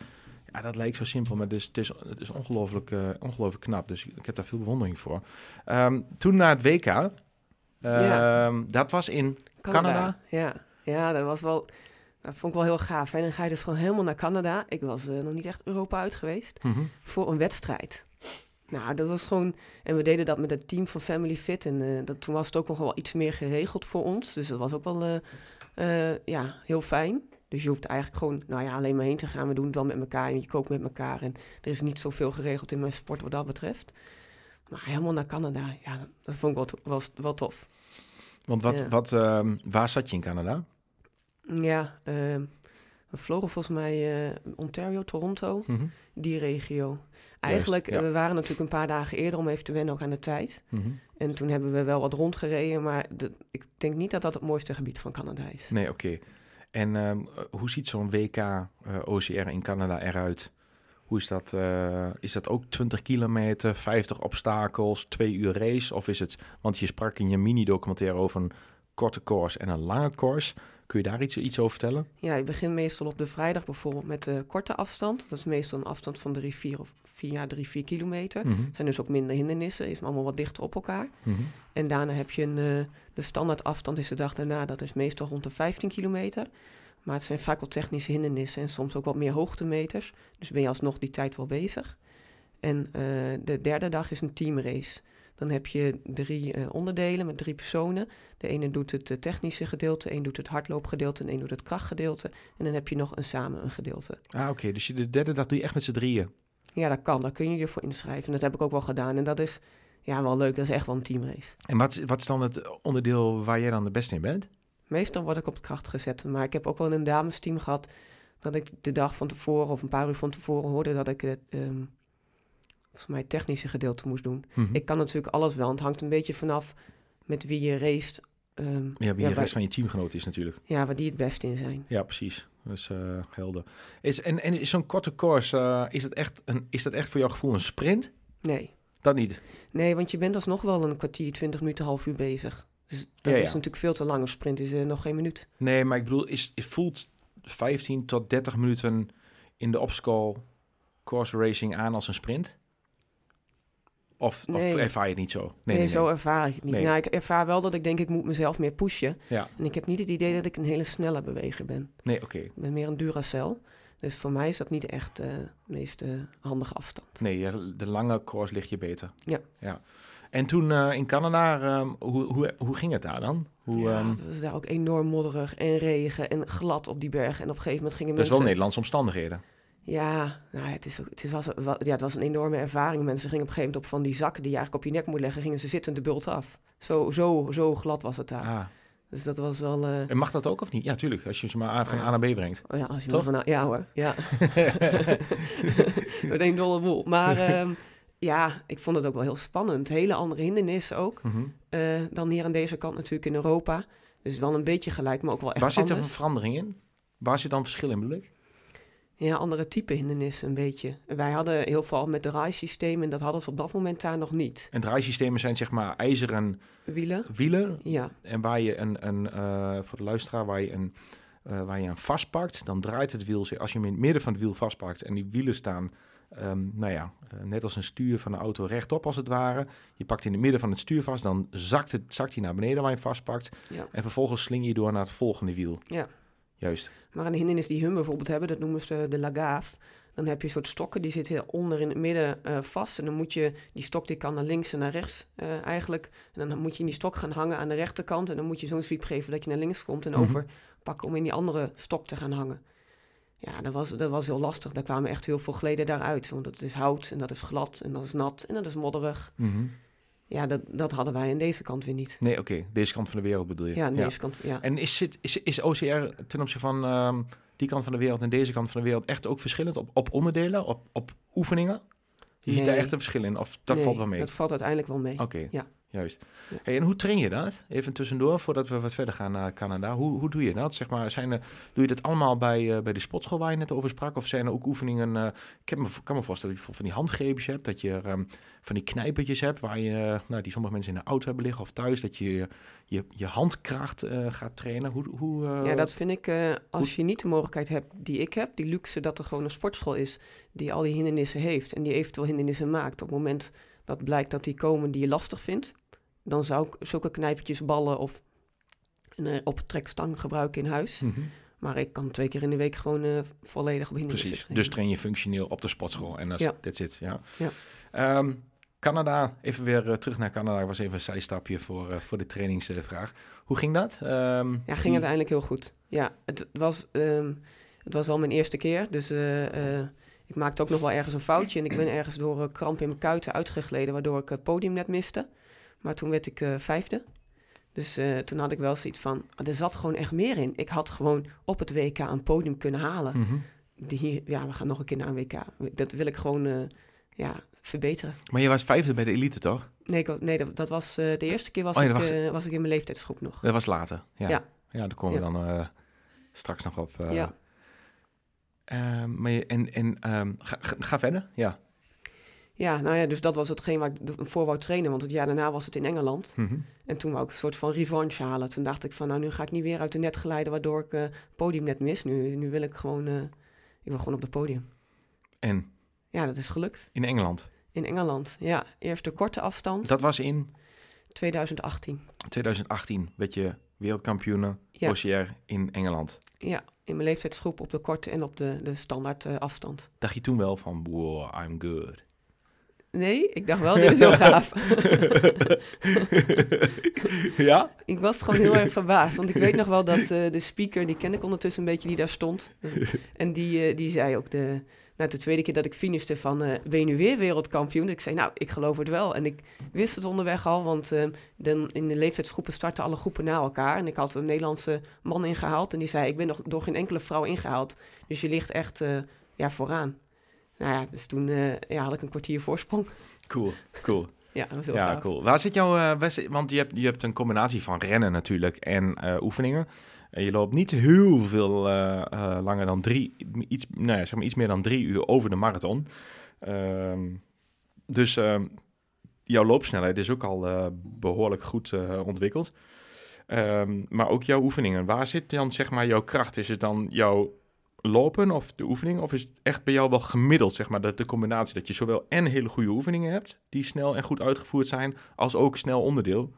Ja, dat lijkt zo simpel, maar dus, het is, het is ongelooflijk, ongelooflijk knap. Dus ik heb daar veel bewondering voor. Um, toen naar het WK. Ja. Ehm, dat was in Canada. Canada. Ja. ja, dat was wel... Dat vond ik wel heel gaaf. En dan ga je dus gewoon helemaal naar Canada. Ik was uh, nog niet echt Europa uit geweest. Mm -hmm. Voor een wedstrijd. Nou, dat was gewoon. En we deden dat met het team van Family Fit. En uh, dat, toen was het ook nog wel iets meer geregeld voor ons. Dus dat was ook wel uh, uh, ja, heel fijn. Dus je hoeft eigenlijk gewoon, nou ja, alleen maar heen te gaan. We doen het wel met elkaar en je kookt met elkaar. En er is niet zoveel geregeld in mijn sport wat dat betreft. Maar helemaal naar Canada, ja, dat vond ik wel, wel, wel tof. Want wat, ja. wat, ehm, waar zat je in Canada? Ja, ehm, we vlogen volgens mij Ontario, Toronto, mm -hmm. die regio. Eigenlijk, Juist, ja. we waren natuurlijk een paar dagen eerder om even te wennen ook aan de tijd. Mm -hmm. En toen hebben we wel wat rondgereden, maar de, ik denk niet dat dat het mooiste gebied van Canada is. Nee, oké. Okay. En um, hoe ziet zo'n WK uh, OCR in Canada eruit? Hoe is dat? Uh, is dat ook 20 kilometer, 50 obstakels, twee uur race? Of is het, want je sprak in je mini-documentaire over een korte course en een lange course. Kun je daar iets, iets over vertellen? Ja, ik begin meestal op de vrijdag bijvoorbeeld met de korte afstand. Dat is meestal een afstand van 3, 4 of 4, ja, 3, 4 kilometer. Mm -hmm. zijn dus ook minder hindernissen, is allemaal wat dichter op elkaar. Mm -hmm. En daarna heb je een, uh, de standaard afstand is de dag daarna, dat is meestal rond de 15 kilometer. Maar het zijn vaak wel technische hindernissen en soms ook wat meer hoogtemeters. Dus ben je alsnog die tijd wel bezig. En uh, de derde dag is een teamrace. Dan heb je drie uh, onderdelen met drie personen. De ene doet het uh, technische gedeelte, een doet het hardloopgedeelte en een doet het krachtgedeelte. En dan heb je nog een samen een gedeelte. Ah, oké. Okay. Dus de derde dag doe je echt met z'n drieën? Ja, dat kan. Daar kun je je voor inschrijven. En dat heb ik ook wel gedaan. En dat is ja, wel leuk. Dat is echt wel een teamrace. En wat, wat is dan het onderdeel waar jij dan de beste in bent? Meestal word ik op de kracht gezet. Maar ik heb ook wel een damesteam gehad... dat ik de dag van tevoren of een paar uur van tevoren hoorde... dat ik het... Um, volgens mij het technische gedeelte moest doen. Mm -hmm. Ik kan natuurlijk alles wel. Het hangt een beetje vanaf met wie je race. Um, ja, wie ja, de rest van je teamgenoot is natuurlijk. Ja, waar die het beste in zijn. Ja, precies. Dus uh, helder. Is, en, en is zo'n korte course, uh, is, dat echt een, is dat echt voor jouw gevoel een sprint? Nee. Dat niet? Nee, want je bent alsnog wel een kwartier, twintig minuten, half uur bezig. Dus dat ja, ja. is natuurlijk veel te lang. Een sprint is uh, nog geen minuut. Nee, maar ik bedoel, is, is voelt 15 tot 30 minuten in de obstacle course racing aan als een sprint? Of, nee. of ervaar je het niet zo? Nee, nee, nee zo ervaar ik het niet. Nou, ik ervaar wel dat ik denk, ik moet mezelf meer pushen. Ja. En ik heb niet het idee dat ik een hele snelle beweger ben. Nee, oké. Okay. Ik ben meer een Duracell. Dus voor mij is dat niet echt uh, de meest uh, handige afstand. Nee, de lange course ligt je beter. Ja. ja. En toen uh, in Canada, um, hoe, hoe, hoe ging het daar dan? Hoe, ja, um... het was daar ook enorm modderig en regen en glad op die berg. En op een gegeven moment gingen mensen... Dat is wel Nederlandse omstandigheden. Ja, nou, het, is, het, is, was, ja, het was een enorme ervaring. Mensen gingen op een gegeven moment op van die zakken die je eigenlijk op je nek moet leggen, gingen ze zitten de bult af. Zo, zo, zo glad was het daar. Ah. Dus dat was wel... Uh... En mag dat ook of niet? Ja, tuurlijk. Als je ze maar van oh. A naar B brengt. Oh, ja, als je Toch? Van A, ja hoor, ja. (laughs) Meteen dolle boel. Maar um, ja, ik vond het ook wel heel spannend. Hele andere hindernissen ook. Mm -hmm. uh, dan hier aan deze kant natuurlijk in Europa. Dus wel een beetje gelijk, maar ook wel echt Waar zit er een verandering in? Waar zit dan verschil in bedoel ik? Ja, andere type hindernissen een beetje. Wij hadden heel veel met draaisystemen en dat hadden ze op dat moment daar nog niet. En draaisystemen zijn zeg maar ijzeren wielen. wielen ja. En waar je een, een uh, voor de luisteraar, waar je een, uh, waar je een vastpakt, dan draait het wiel zich. Als je hem in het midden van het wiel vastpakt en die wielen staan, um, nou ja, uh, net als een stuur van de auto rechtop als het ware. Je pakt in het midden van het stuur vast, dan zakt, het, zakt hij naar beneden waar je vastpakt. Ja. En vervolgens sling je door naar het volgende wiel. Ja. Juist. Maar een hindernis die hun bijvoorbeeld hebben, dat noemen ze de lagaaf. Dan heb je een soort stokken, die zitten onder in het midden eh, vast. En dan moet je, die stok die kan naar links en naar rechts eh, eigenlijk. En dan moet je in die stok gaan hangen aan de rechterkant. En dan moet je zo'n sweep geven dat je naar links komt en Mhm. overpakken om in die andere stok te gaan hangen. Ja, dat was, dat was heel lastig. Daar kwamen echt heel veel gleden daaruit. Want het is hout en dat is glad en dat is nat en dat is modderig. Mhm. Ja, dat, dat hadden wij aan deze kant weer niet. Nee, oké. Deze kant van de wereld bedoel je? Ja, aan deze kant, ja. En is, het, is, is OCR ten opzichte van ehm, die kant van de wereld en deze kant van de wereld echt ook verschillend op, op onderdelen, op, op oefeningen? Je ziet daar echt een verschil in, of dat Nee, valt wel mee? Dat valt uiteindelijk wel mee. Oké, Ja. Juist. Hey, en hoe train je dat? Even tussendoor, voordat we wat verder gaan naar Canada. Hoe, hoe doe je dat? Zeg maar, zijn er, doe je dat allemaal bij, eh, bij de sportschool waar je net over sprak? Of zijn er ook oefeningen... eh, ik heb me, kan me voorstellen dat je van die handgreepjes hebt. Dat je ehm, van die knijpertjes hebt waar je, eh, nou, die sommige mensen in de auto hebben liggen of thuis. Dat je je, je handkracht gaat trainen. Hoe, hoe, Ja, dat vind ik, als je niet de mogelijkheid hebt die ik heb, die luxe dat er gewoon een sportschool is die al die hindernissen heeft en die eventueel hindernissen maakt. Op het moment dat blijkt dat die komen die je lastig vindt, dan zou ik zulke knijpertjes, ballen of een eh, optrekstang gebruiken in huis. Mhm. Maar ik kan twee keer in de week gewoon eh, volledig op hindernissen Precies. Dus train je functioneel op de sportschool. En dat is Ja. that's it. Ja. Ja. Ehm, Canada, even weer eh, terug naar Canada. was even een zijstapje voor, voor de trainingsvraag. Hoe ging dat? Ehm, Ja, ging die- uiteindelijk heel goed. Ja, het was, ehm, het was wel mijn eerste keer. Dus ik maakte ook nog wel ergens een foutje. En ik ben ergens door een kramp in mijn kuiten uitgegleden, waardoor ik het podium net miste. Maar toen werd ik eh, vijfde. Dus eh, toen had ik wel zoiets van, er zat gewoon echt meer in. Ik had gewoon op het WK een podium kunnen halen. Mhm. Die hier, ja, we gaan nog een keer naar een WK. Dat wil ik gewoon eh, ja, verbeteren. Maar je was vijfde bij de elite, toch? Nee, ik was- nee dat, dat was de eerste keer was, Oh ja, ik, eh, was ik in mijn leeftijdsgroep nog. Dat was later. Ja, ja. Ja. daar komen Ja. we dan straks nog op. Ja. Ehm, maar je, en en ehm, ga, ga, verder. Ja. Ja, nou ja, dus dat was hetgeen waar ik voor wou trainen. Want het jaar daarna was het in Engeland. Mhm. En toen wou ik een soort van revanche halen. Toen dacht ik van, nou, nu ga ik niet weer uit de net glijden... waardoor ik het podium net mis. Nu, nu wil ik gewoon... eh, ik wil gewoon op het podium. En Ja, dat is gelukt. in Engeland. In Engeland, ja. Eerst de korte afstand, Dat was in 2018. 2018. Werd je wereldkampioen Ja. In Engeland. Ja, in mijn leeftijdsgroep op de korte en op de, de standaard eh, afstand. Dacht je toen wel van, wow, I'm good. Nee, ik dacht wel, dit is heel gaaf. (laughs) ja? ik was gewoon heel erg verbaasd. Want ik weet nog wel dat eh, de speaker, die ken ik ondertussen een beetje, die daar stond. (laughs) En die, eh, die zei ook de, nou, de tweede keer dat ik finishte van, eh ben je nu weer wereldkampioen? Ik zei, nou, ik geloof het wel. En ik wist het onderweg al, want eh, dan in de leeftijdsgroepen starten alle groepen na elkaar. En ik had een Nederlandse man ingehaald en die zei, ik ben nog door geen enkele vrouw ingehaald. Dus je ligt echt eh, ja, vooraan. Nou ja, dus toen eh, ja, had ik een kwartier voorsprong. Cool, cool. Ja, dat was heel ja, gaaf. cool. Waar zit jouw... eh, want je hebt, je hebt een combinatie van rennen natuurlijk en eh, oefeningen. En je loopt niet heel veel eh, langer dan drie... Iets, nou ja, zeg maar iets meer dan drie uur over de marathon. Ehm, dus ehm, jouw loopsnelheid is ook al eh, behoorlijk goed ontwikkeld. Ehm, maar ook jouw oefeningen. Waar zit dan zeg maar jouw kracht? Is het dan jouw lopen of de oefening? Of is het echt bij jou wel gemiddeld, zeg maar, de, de combinatie dat je zowel en hele goede oefeningen hebt, die snel en goed uitgevoerd zijn, als ook snel onderdeel?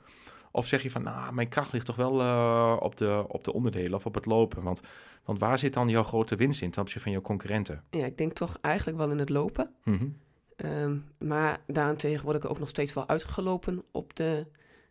Of zeg je van, nou, mijn kracht ligt toch wel eh, op, de, op de onderdelen of op het lopen? Want, want waar zit dan jouw grote winst in ten opzichte van jouw concurrenten? Ja, ik denk toch eigenlijk wel in het lopen. Mhm. Ehm, maar daarentegen word ik ook nog steeds wel uitgelopen op de,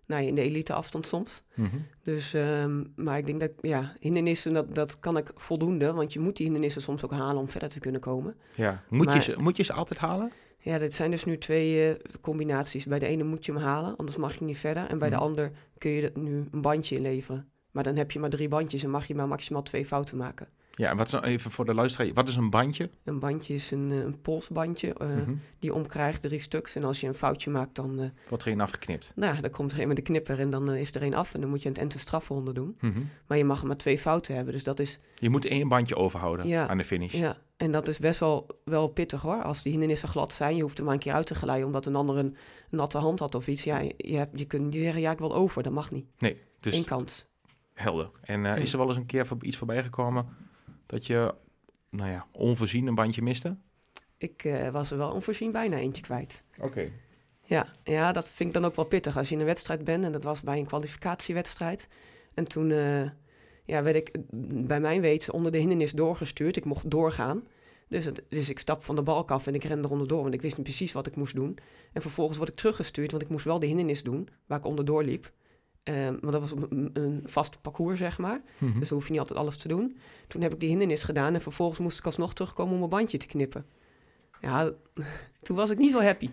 nou, in de elite afstand soms. Mhm. Dus, ehm, maar ik denk dat, ja, hindernissen, dat, dat kan ik voldoende. Want je moet die hindernissen soms ook halen om verder te kunnen komen. Ja. Moet, je ze, moet je ze altijd halen? Ja, dit zijn dus nu twee eh, combinaties. Bij de ene moet je hem halen, anders mag je niet verder. En bij Mhm. de ander kun je nu een bandje inleveren. Maar dan heb je maar drie bandjes en mag je maar maximaal twee fouten maken. Ja, wat is nou even voor de luisteraar, wat is een bandje? Een bandje is een, eh, een polsbandje eh, Mhm. die omkrijgt drie stuks. En als je een foutje maakt, dan, eh, Wordt er een afgeknipt? nou, dan komt er een met de knipper en dan is er een af. En dan moet je een ente strafronde doen. Mhm. Maar je mag maar twee fouten hebben. Dus dat is, Je moet één bandje overhouden Ja. aan de finish. ja, en dat is best wel, wel pittig hoor. Als die hindernissen glad zijn, je hoeft er maar een keer uit te glijden omdat een ander een natte hand had of iets. Ja, je, je, hebt, je kunt niet zeggen, ja, ik wil over. Dat mag niet. Nee, dus Eén kans. helder. En is er wel eens een keer voor, iets voorbij gekomen dat je, nou ja, onvoorzien een bandje miste? Ik eh, was er wel onvoorzien bijna eentje kwijt. Oké. Ja, ja, dat vind ik dan ook wel pittig als je in een wedstrijd bent. En dat was bij een kwalificatiewedstrijd. En toen eh, ja, werd ik eh, bij mijn weten onder de hindernis doorgestuurd. Ik mocht doorgaan. Dus, het, dus ik stap van de balk af en ik ren er onderdoor, want ik wist niet precies wat ik moest doen. En vervolgens word ik teruggestuurd, want ik moest wel de hindernis doen waar ik onderdoor liep. Ehm, want dat was een, een vast parcours, zeg maar. Mhm. Dus dan hoef je niet altijd alles te doen. Toen heb ik die hindernis gedaan en vervolgens moest ik alsnog terugkomen om mijn bandje te knippen. Ja, (laughs) toen was ik niet zo happy.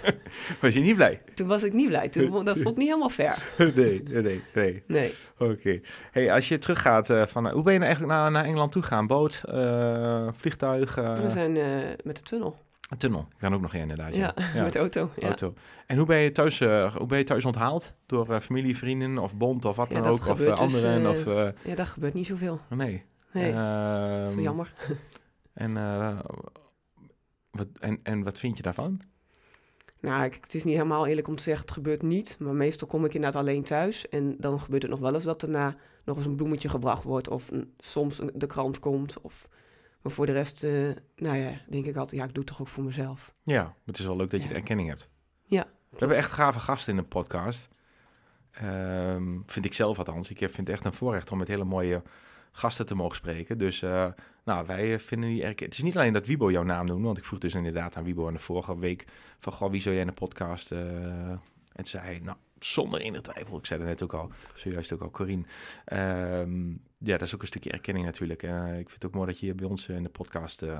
(laughs) Was je niet blij? Toen was ik niet blij. Toen, dat vond ik niet helemaal fair. (laughs) nee, nee, nee. Nee. Oké. Hey, als je teruggaat eh, van... hoe ben je nou eigenlijk naar, naar Engeland toe gegaan? Boot, eh, vliegtuig, eh, We zijn met de tunnel. Een tunnel. Ik kan ook nog in inderdaad. Ja, Ja. met auto. Ja. Auto. En hoe ben je thuis, eh, hoe ben je thuis onthaald? Door eh, familie, vrienden of bond of wat Ja, dan ook? Of eh, dus, anderen? of, ja, dat gebeurt niet zoveel. nee. Nee, Ehm, dat is jammer. (laughs) En, eh, wat, en, en wat vind je daarvan? Nou, ik- het is niet helemaal eerlijk om te zeggen, het gebeurt niet. Maar meestal kom ik inderdaad alleen thuis. En dan gebeurt het nog wel eens dat daarna nog eens een bloemetje gebracht wordt. Of een- soms een- de krant komt. Of, maar voor de rest, eh, nou ja, denk ik altijd, ja, ik doe het toch ook voor mezelf. Ja, het is wel leuk dat je Ja. de erkenning hebt. Ja, We hebben echt gave gasten in de podcast. Ehm, vind ik zelf althans. Ik vind het echt een voorrecht om met hele mooie gasten te mogen spreken. Dus eh, nou, wij vinden die erken. Het is niet alleen dat Wibo jouw naam noemde, want ik vroeg dus inderdaad aan Wibo in de vorige week van, goh, wie zou jij in de podcast? eh, en toen zei hij, nou, zonder enige twijfel. Ik zei het net ook al, zojuist ook al, Corine. Ehm, ja, dat is ook een stukje erkenning natuurlijk. Eh, ik vind het ook mooi dat je hier bij ons in de podcast eh,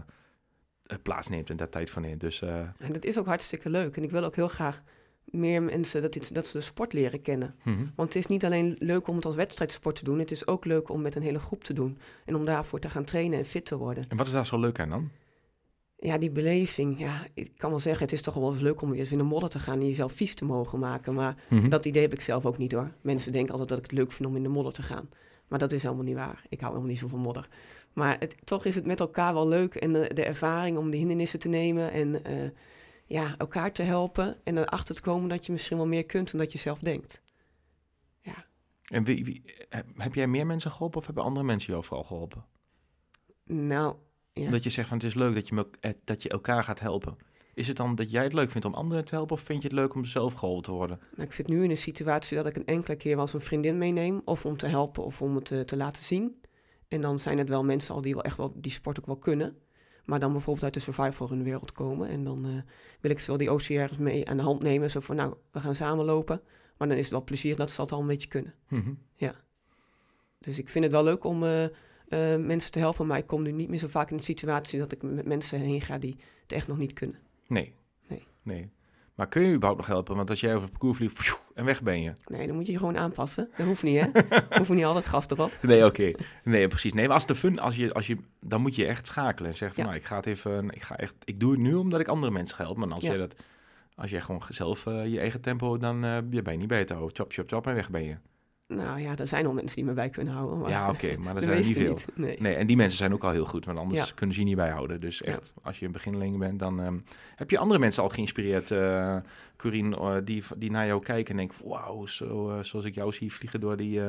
eh, plaatsneemt en daar tijd van neemt. Dus eh, en dat is ook hartstikke leuk. En ik wil ook heel graag meer mensen dat, dat ze de sport leren kennen. mhm. Want het is niet alleen leuk om het als wedstrijdsport te doen. Het is ook leuk om met een hele groep te doen. En om daarvoor te gaan trainen en fit te worden. en wat is daar zo leuk aan dan? Ja, die beleving. Ja, ik kan wel zeggen, het is toch wel eens leuk om weer eens in de modder te gaan en jezelf vies te mogen maken. Maar Mhm. dat idee heb ik zelf ook niet hoor. Mensen denken altijd dat ik het leuk vind om in de modder te gaan. Maar dat is helemaal niet waar. Ik hou helemaal niet zo van modder. Maar het, toch is het met elkaar wel leuk en de, de ervaring om de hindernissen te nemen en eh, ja, elkaar te helpen. En erachter te komen dat je misschien wel meer kunt dan dat je zelf denkt. En wie, wie, heb- heb jij meer mensen geholpen of hebben andere mensen jou vooral geholpen? Nou, ja. Dat je zegt van het is leuk dat je, me, eh, dat je elkaar gaat helpen. Is het dan dat jij het leuk vindt om anderen te helpen of vind je het leuk om zelf geholpen te worden? Nou, ik zit nu in een situatie dat ik een enkele keer wel eens een vriendin meeneem. Of om te helpen of om het te, te laten zien. En dan zijn het wel mensen al die wel echt wel die sport ook wel kunnen. Maar dan bijvoorbeeld uit de survival in de wereld komen. En dan eh, wil ik ze wel die OCR's mee aan de hand nemen. Zo van, nou, we gaan samen lopen. Maar dan is het wel plezier dat ze dat al een beetje kunnen. Mhm. Dus ik vind het wel leuk om eh, eh, mensen te helpen. Maar ik kom nu niet meer zo vaak in de situatie dat ik met mensen heen ga die het echt nog niet kunnen. Nee. Nee. nee. Maar kun je überhaupt nog helpen? Want als jij over het parcours vliegt en weg ben je. Nee, dan moet je je gewoon aanpassen. Dat hoeft niet, hè? (laughs) Hoeven niet altijd gas erop. Nee, oké. Nee, precies. Nee, maar als de fun, als je, als je, dan moet je echt schakelen en zeggen van, Ja. nou, ik ga het even, ik ga echt, ik doe het nu omdat ik andere mensen help. Maar als Ja. jij dat, als jij gewoon zelf eh, je eigen tempo, dan eh, je ben je niet hoofd. Chop, chop, chop en weg ben je. Nou ja, er zijn al mensen die me bij kunnen houden. Maar Ja, oké, maar (laughs) er zijn er niet veel. Nee. Nee, en die mensen zijn ook al heel goed, want anders Ja. kunnen ze je niet bijhouden. Dus echt, als je een beginneling bent, dan ehm, heb je andere mensen al geïnspireerd, Corine, eh, die, die naar jou kijken en denken, wauw, zo, eh, zoals ik jou zie vliegen door die,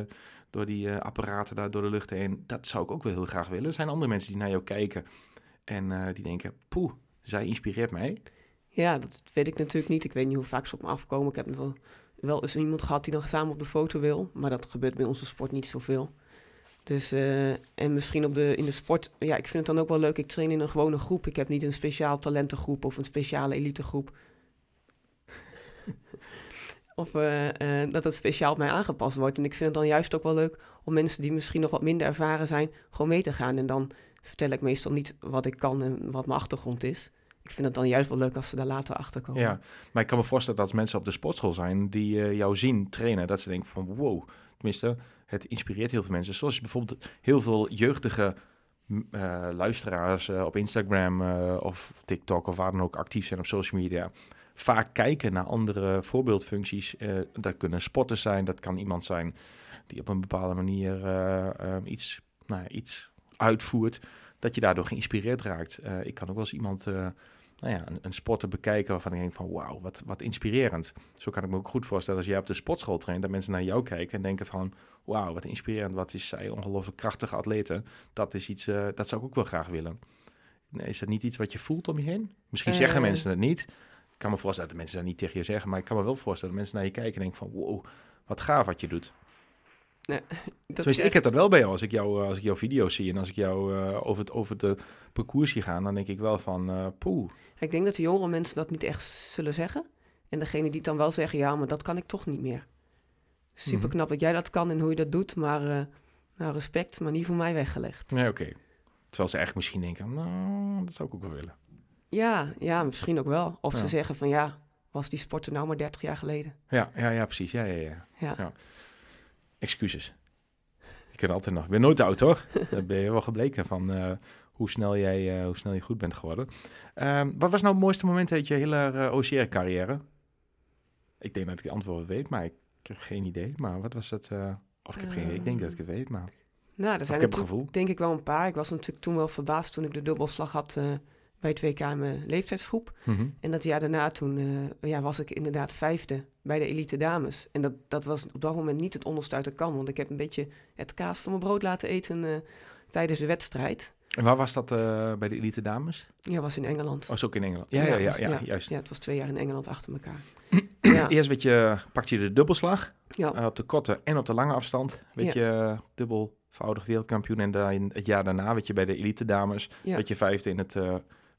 door die apparaten daar door de lucht heen. Dat zou ik ook wel heel graag willen. Er zijn andere mensen die naar jou kijken en die denken, poeh, zij inspireert mij. Ja, dat weet ik natuurlijk niet. Ik weet niet hoe vaak ze op me afkomen. Ik heb wel, wel eens iemand gehad die dan samen op de foto wil. Maar dat gebeurt bij onze sport niet zoveel. Dus, eh, en misschien op de, in de sport... Ja, ik vind het dan ook wel leuk. Ik train in een gewone groep. Ik heb niet een speciaal talentengroep of een speciale elitegroep. (laughs) of eh, dat het speciaal op mij aangepast wordt. En ik vind het dan juist ook wel leuk om mensen die misschien nog wat minder ervaren zijn... gewoon mee te gaan. En dan vertel ik meestal niet wat ik kan en wat mijn achtergrond is. Ik vind het dan juist wel leuk als ze daar later achter komen. Ja, maar ik kan me voorstellen dat als mensen op de sportschool zijn die eh, jou zien trainen, dat ze denken van wow, tenminste, het inspireert heel veel mensen. Zoals bijvoorbeeld heel veel jeugdige m, eh, luisteraars eh, op Instagram of TikTok of waar dan ook actief zijn op social media. Vaak kijken naar andere voorbeeldfuncties. Dat kunnen sporters zijn, dat kan iemand zijn die op een bepaalde manier iets, nou, iets uitvoert. Dat je daardoor geïnspireerd raakt. Eh, ik kan ook wel eens iemand eh, nou ja, een, een sporter bekijken waarvan ik denk van wauw, wat, wat inspirerend. Zo kan ik me ook goed voorstellen als jij op de sportschool traint, dat mensen naar jou kijken en denken van wauw, wat inspirerend, wat is zij ongelooflijk krachtige atleten. Dat is iets, eh, dat zou ik ook wel graag willen. Nee, is dat niet iets wat je voelt om je heen? Misschien zeggen mensen het niet. Ik kan me voorstellen dat mensen dat niet tegen je zeggen, maar ik kan me wel voorstellen dat mensen naar je kijken en denken van wow, wat gaaf wat je doet. (laughs) Dat, Tenminste, ik heb dat wel bij jou als ik, jou, als ik jouw video's zie en als ik jou eh, over, het, over de parcours zie gaan, dan denk ik wel van, eh poeh. Ik denk dat de jongere mensen dat niet echt zullen zeggen. En degene die het dan wel zeggen, ja, maar dat kan ik toch niet meer. Super Mhm. knap dat jij dat kan en hoe je dat doet, maar eh, nou, respect, maar niet voor mij weggelegd. Nee, oké. Terwijl ze echt misschien denken, nou, dat zou ik ook wel willen. Ja, ja, misschien ook wel. Of Ja. ze zeggen van ja, was die sporter nou maar 30 jaar geleden? Ja, ja, ja, precies. Ja, ja, ja. Ja, Ja. Excuses. Ik kan altijd nog. Ik ben nooit oud hoor. (laughs) Dat ben je wel gebleken van eh, hoe, snel jij, eh, hoe snel je goed bent geworden. Ehm, wat was nou het mooiste moment uit je hele uh, OCR-carrière? Ik denk dat ik het antwoord weet, maar ik heb geen idee. Maar wat was het? eh, of ik heb geen idee. Ik denk dat ik het weet, maar nou, of zijn ik heb het gevoel. denk ik wel een paar. Ik was natuurlijk toen wel verbaasd toen ik de dubbelslag had eh, bij het WK in mijn leeftijdsgroep. Mhm. En dat jaar daarna toen eh, ja, was ik inderdaad vijfde bij de elite dames. En dat, dat was op dat moment niet het onderste uit de kan. Want ik heb een beetje het kaas van mijn brood laten eten eh, tijdens de wedstrijd. En waar was dat eh, bij de elite dames? Ja, was in Engeland. Was ook in Engeland? Ja, ja, ja, juist. Ja, het was twee jaar in Engeland achter elkaar. (clears throat) ja, Eerst werd je, pakte je de dubbelslag ja, op de korte en op de lange afstand. Weet je dubbelvoudig wereldkampioen. En dan het jaar daarna werd je bij de elite dames. Ja. Werd je vijfde in het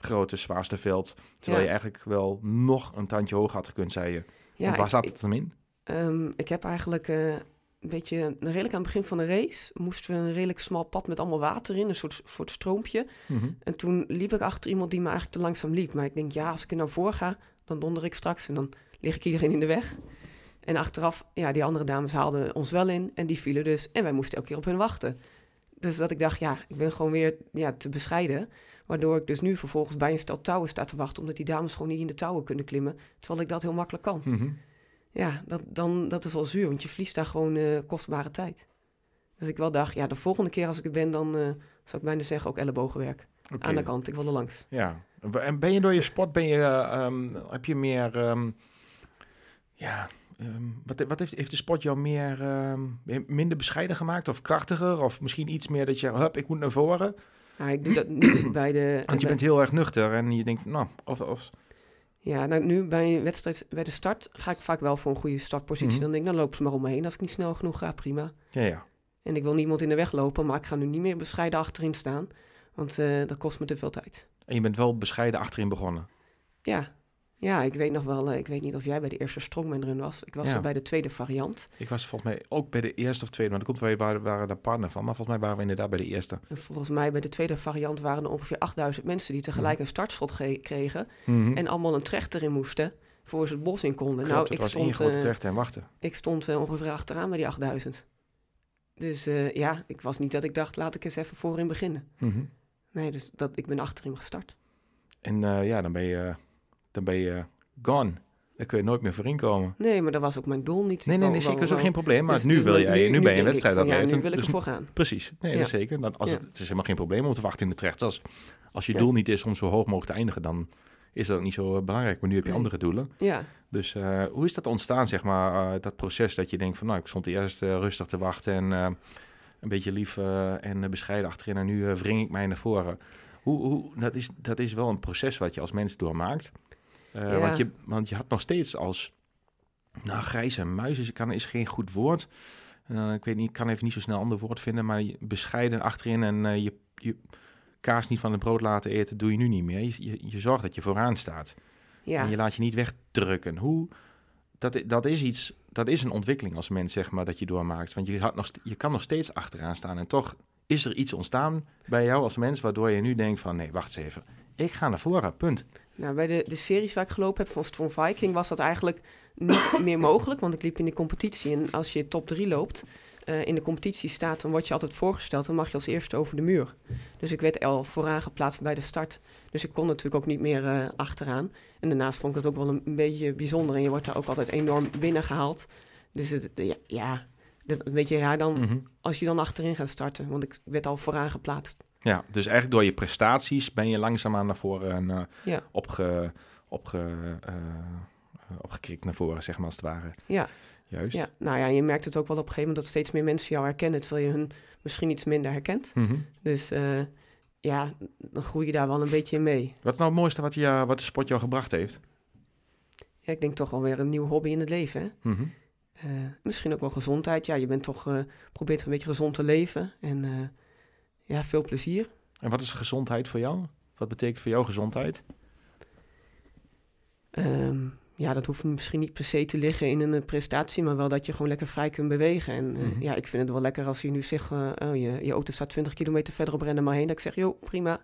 grote, zwaarste veld. Terwijl Ja. je eigenlijk wel nog een tandje hoger had gekund, zei je. ja, Want waar ik- het hem in? Ehm, ik heb eigenlijk eh, een beetje, redelijk aan het begin van de race, moesten we een redelijk smal pad met allemaal water in, een soort, soort stroompje. Mhm. En toen liep ik achter iemand die me eigenlijk te langzaam liep. Maar ik denk, ja, als ik er nou voor ga, dan donder ik straks en dan lig ik iedereen in de weg. En achteraf, ja, die andere dames haalden ons wel in en die vielen dus. En wij moesten elke keer op hun wachten. Dus dat ik dacht, ja, ik ben gewoon weer ja, te bescheiden. Waardoor ik dus nu vervolgens bij een stel touwen sta te wachten, omdat die dames gewoon niet in de touwen kunnen klimmen. Terwijl ik dat heel makkelijk kan. Mhm. Ja, dat, dan, dat is wel zuur, want je verliest daar gewoon eh, kostbare tijd. Dus ik wel dacht, ja, de volgende keer als ik er ben, dan eh, zou ik bijna zeggen ook ellebogenwerk. Aan de kant, ik wil er langs. Ja. En ben je door je sport, ben je, eh, ehm, heb je meer, ehm, ja, ehm, wat, wat heeft, heeft de sport jou meer, minder bescheiden gemaakt of krachtiger? Of misschien iets meer dat je, hup, ik moet naar voren? Nou, ik doe dat (clears throat) nu bij de... Want je bent heel erg nuchter en je denkt, nou, of, of Ja, nou, nu bij een wedstrijd, bij de start ga ik vaak wel voor een goede startpositie. Mhm. Dan denk ik, dan lopen ze maar om me heen. Als ik niet snel genoeg ga, prima. ja, ja. En ik wil niemand in de weg lopen, maar ik ga nu niet meer bescheiden achterin staan. Want eh, dat kost me te veel tijd. En je bent wel bescheiden achterin begonnen. Ja, ja ik weet nog wel, eh, ik weet niet of jij bij de eerste strongman run was. Ik was Ja. er bij de tweede variant. Ik was volgens mij ook bij de eerste of tweede, maar dat komt wij waren, waren daar partner van. Maar volgens mij waren we inderdaad bij de eerste. En volgens mij bij de tweede variant waren er ongeveer 8000 mensen die tegelijk Mhm. een startschot ge- kregen. Mhm. En allemaal een trechter in moesten voor ze het bos in konden. Klopt, nou, ik was één stond, grote eh, en wachten. ik stond eh, ongeveer achteraan bij die 8000. Dus ja, ik was niet dat ik dacht, laat ik eens even voorin beginnen. Mhm. Nee, dus dat, ik ben achterin gestart. En ja, dan ben je, dan ben je gone. Dan kun je nooit meer voorin komen. Nee, maar dat was ook mijn doel niet. Nee, nee, nee, zeker. is ook geen probleem. Maar dus- nu dus wil jij, nu, nu ben je een wedstrijd aan het Ja, nu wil ik Dus ervoor gaan. Precies. Nee, dat zeker. Dan, als Ja. het, het is helemaal geen probleem om te wachten in de trecht. Als, als je doel niet is om zo hoog mogelijk te eindigen, dan is dat ook niet zo eh, belangrijk. Maar nu heb je andere doelen. Ja, Dus eh, hoe is dat ontstaan, zeg maar, eh, dat proces dat je denkt van, nou, ik stond eerst rustig te wachten en een beetje lief en bescheiden achterin en nu wring ik mij naar voren. Hoe, hoe, dat, is, dat is wel een proces wat je als mens doormaakt. Eh, Ja. want, je, want je had nog steeds als, nou, grijze muis is, kan, is geen goed woord. Eh, ik weet niet, ik kan even niet zo snel een ander woord vinden, maar je- bescheiden achterin en eh, je, je kaas niet van het brood laten eten, doe je nu niet meer. Je, je, je zorgt dat je vooraan staat. ja. En je laat je niet wegdrukken. Hoe, dat, dat is iets, dat is een ontwikkeling als mens, zeg maar, dat je doormaakt. Want je, had nog, je kan nog steeds achteraan staan. En toch is er iets ontstaan bij jou als mens, waardoor je nu denkt van, nee, wacht eens even. Ik ga naar voren, punt. Nou, bij de, de series waar ik gelopen heb van Strong Viking was dat eigenlijk niet (coughs) meer mogelijk. Want ik liep in de competitie. En als je top 3 loopt, eh, in de competitie staat, dan word je altijd voorgesteld. Dan mag je als eerste over de muur. Dus ik werd al vooraan geplaatst bij de start. Dus ik kon natuurlijk ook niet meer eh, achteraan. En daarnaast vond ik het ook wel een, een beetje bijzonder. En je wordt daar ook altijd enorm binnengehaald. Dus het, ja, ja, dat een beetje raar dan Mhm. als je dan achterin gaat starten. Want ik werd al vooraan geplaatst. Ja, dus eigenlijk door je prestaties ben je langzaamaan naar voren uh, Ja. opge, opge, uh, opgekrikt naar voren, zeg maar als het ware. Ja. Juist. Ja, nou ja, je merkt het ook wel op een gegeven moment dat steeds meer mensen jou herkennen, terwijl je hun misschien iets minder herkent. Mhm. Dus uh, ja, dan groei je daar wel een beetje in mee. Wat is nou het mooiste wat, je, wat de sport jou gebracht heeft? Ja, ik denk toch wel weer een nieuw hobby in het leven. Hè? Mhm. Eh, misschien ook wel gezondheid. Ja, je bent toch, eh, probeert een beetje gezond te leven. En eh, ja, veel plezier. En wat is gezondheid voor jou? Wat betekent voor jou gezondheid? Ehm, ja, dat hoeft misschien niet per se te liggen in een eh, prestatie, maar wel dat je gewoon lekker vrij kunt bewegen. En eh, Mhm. ja, ik vind het wel lekker als je nu zegt, eh, oh, je, je auto staat 20 kilometer verder op rennen maar heen. Dat ik zeg, joh, prima,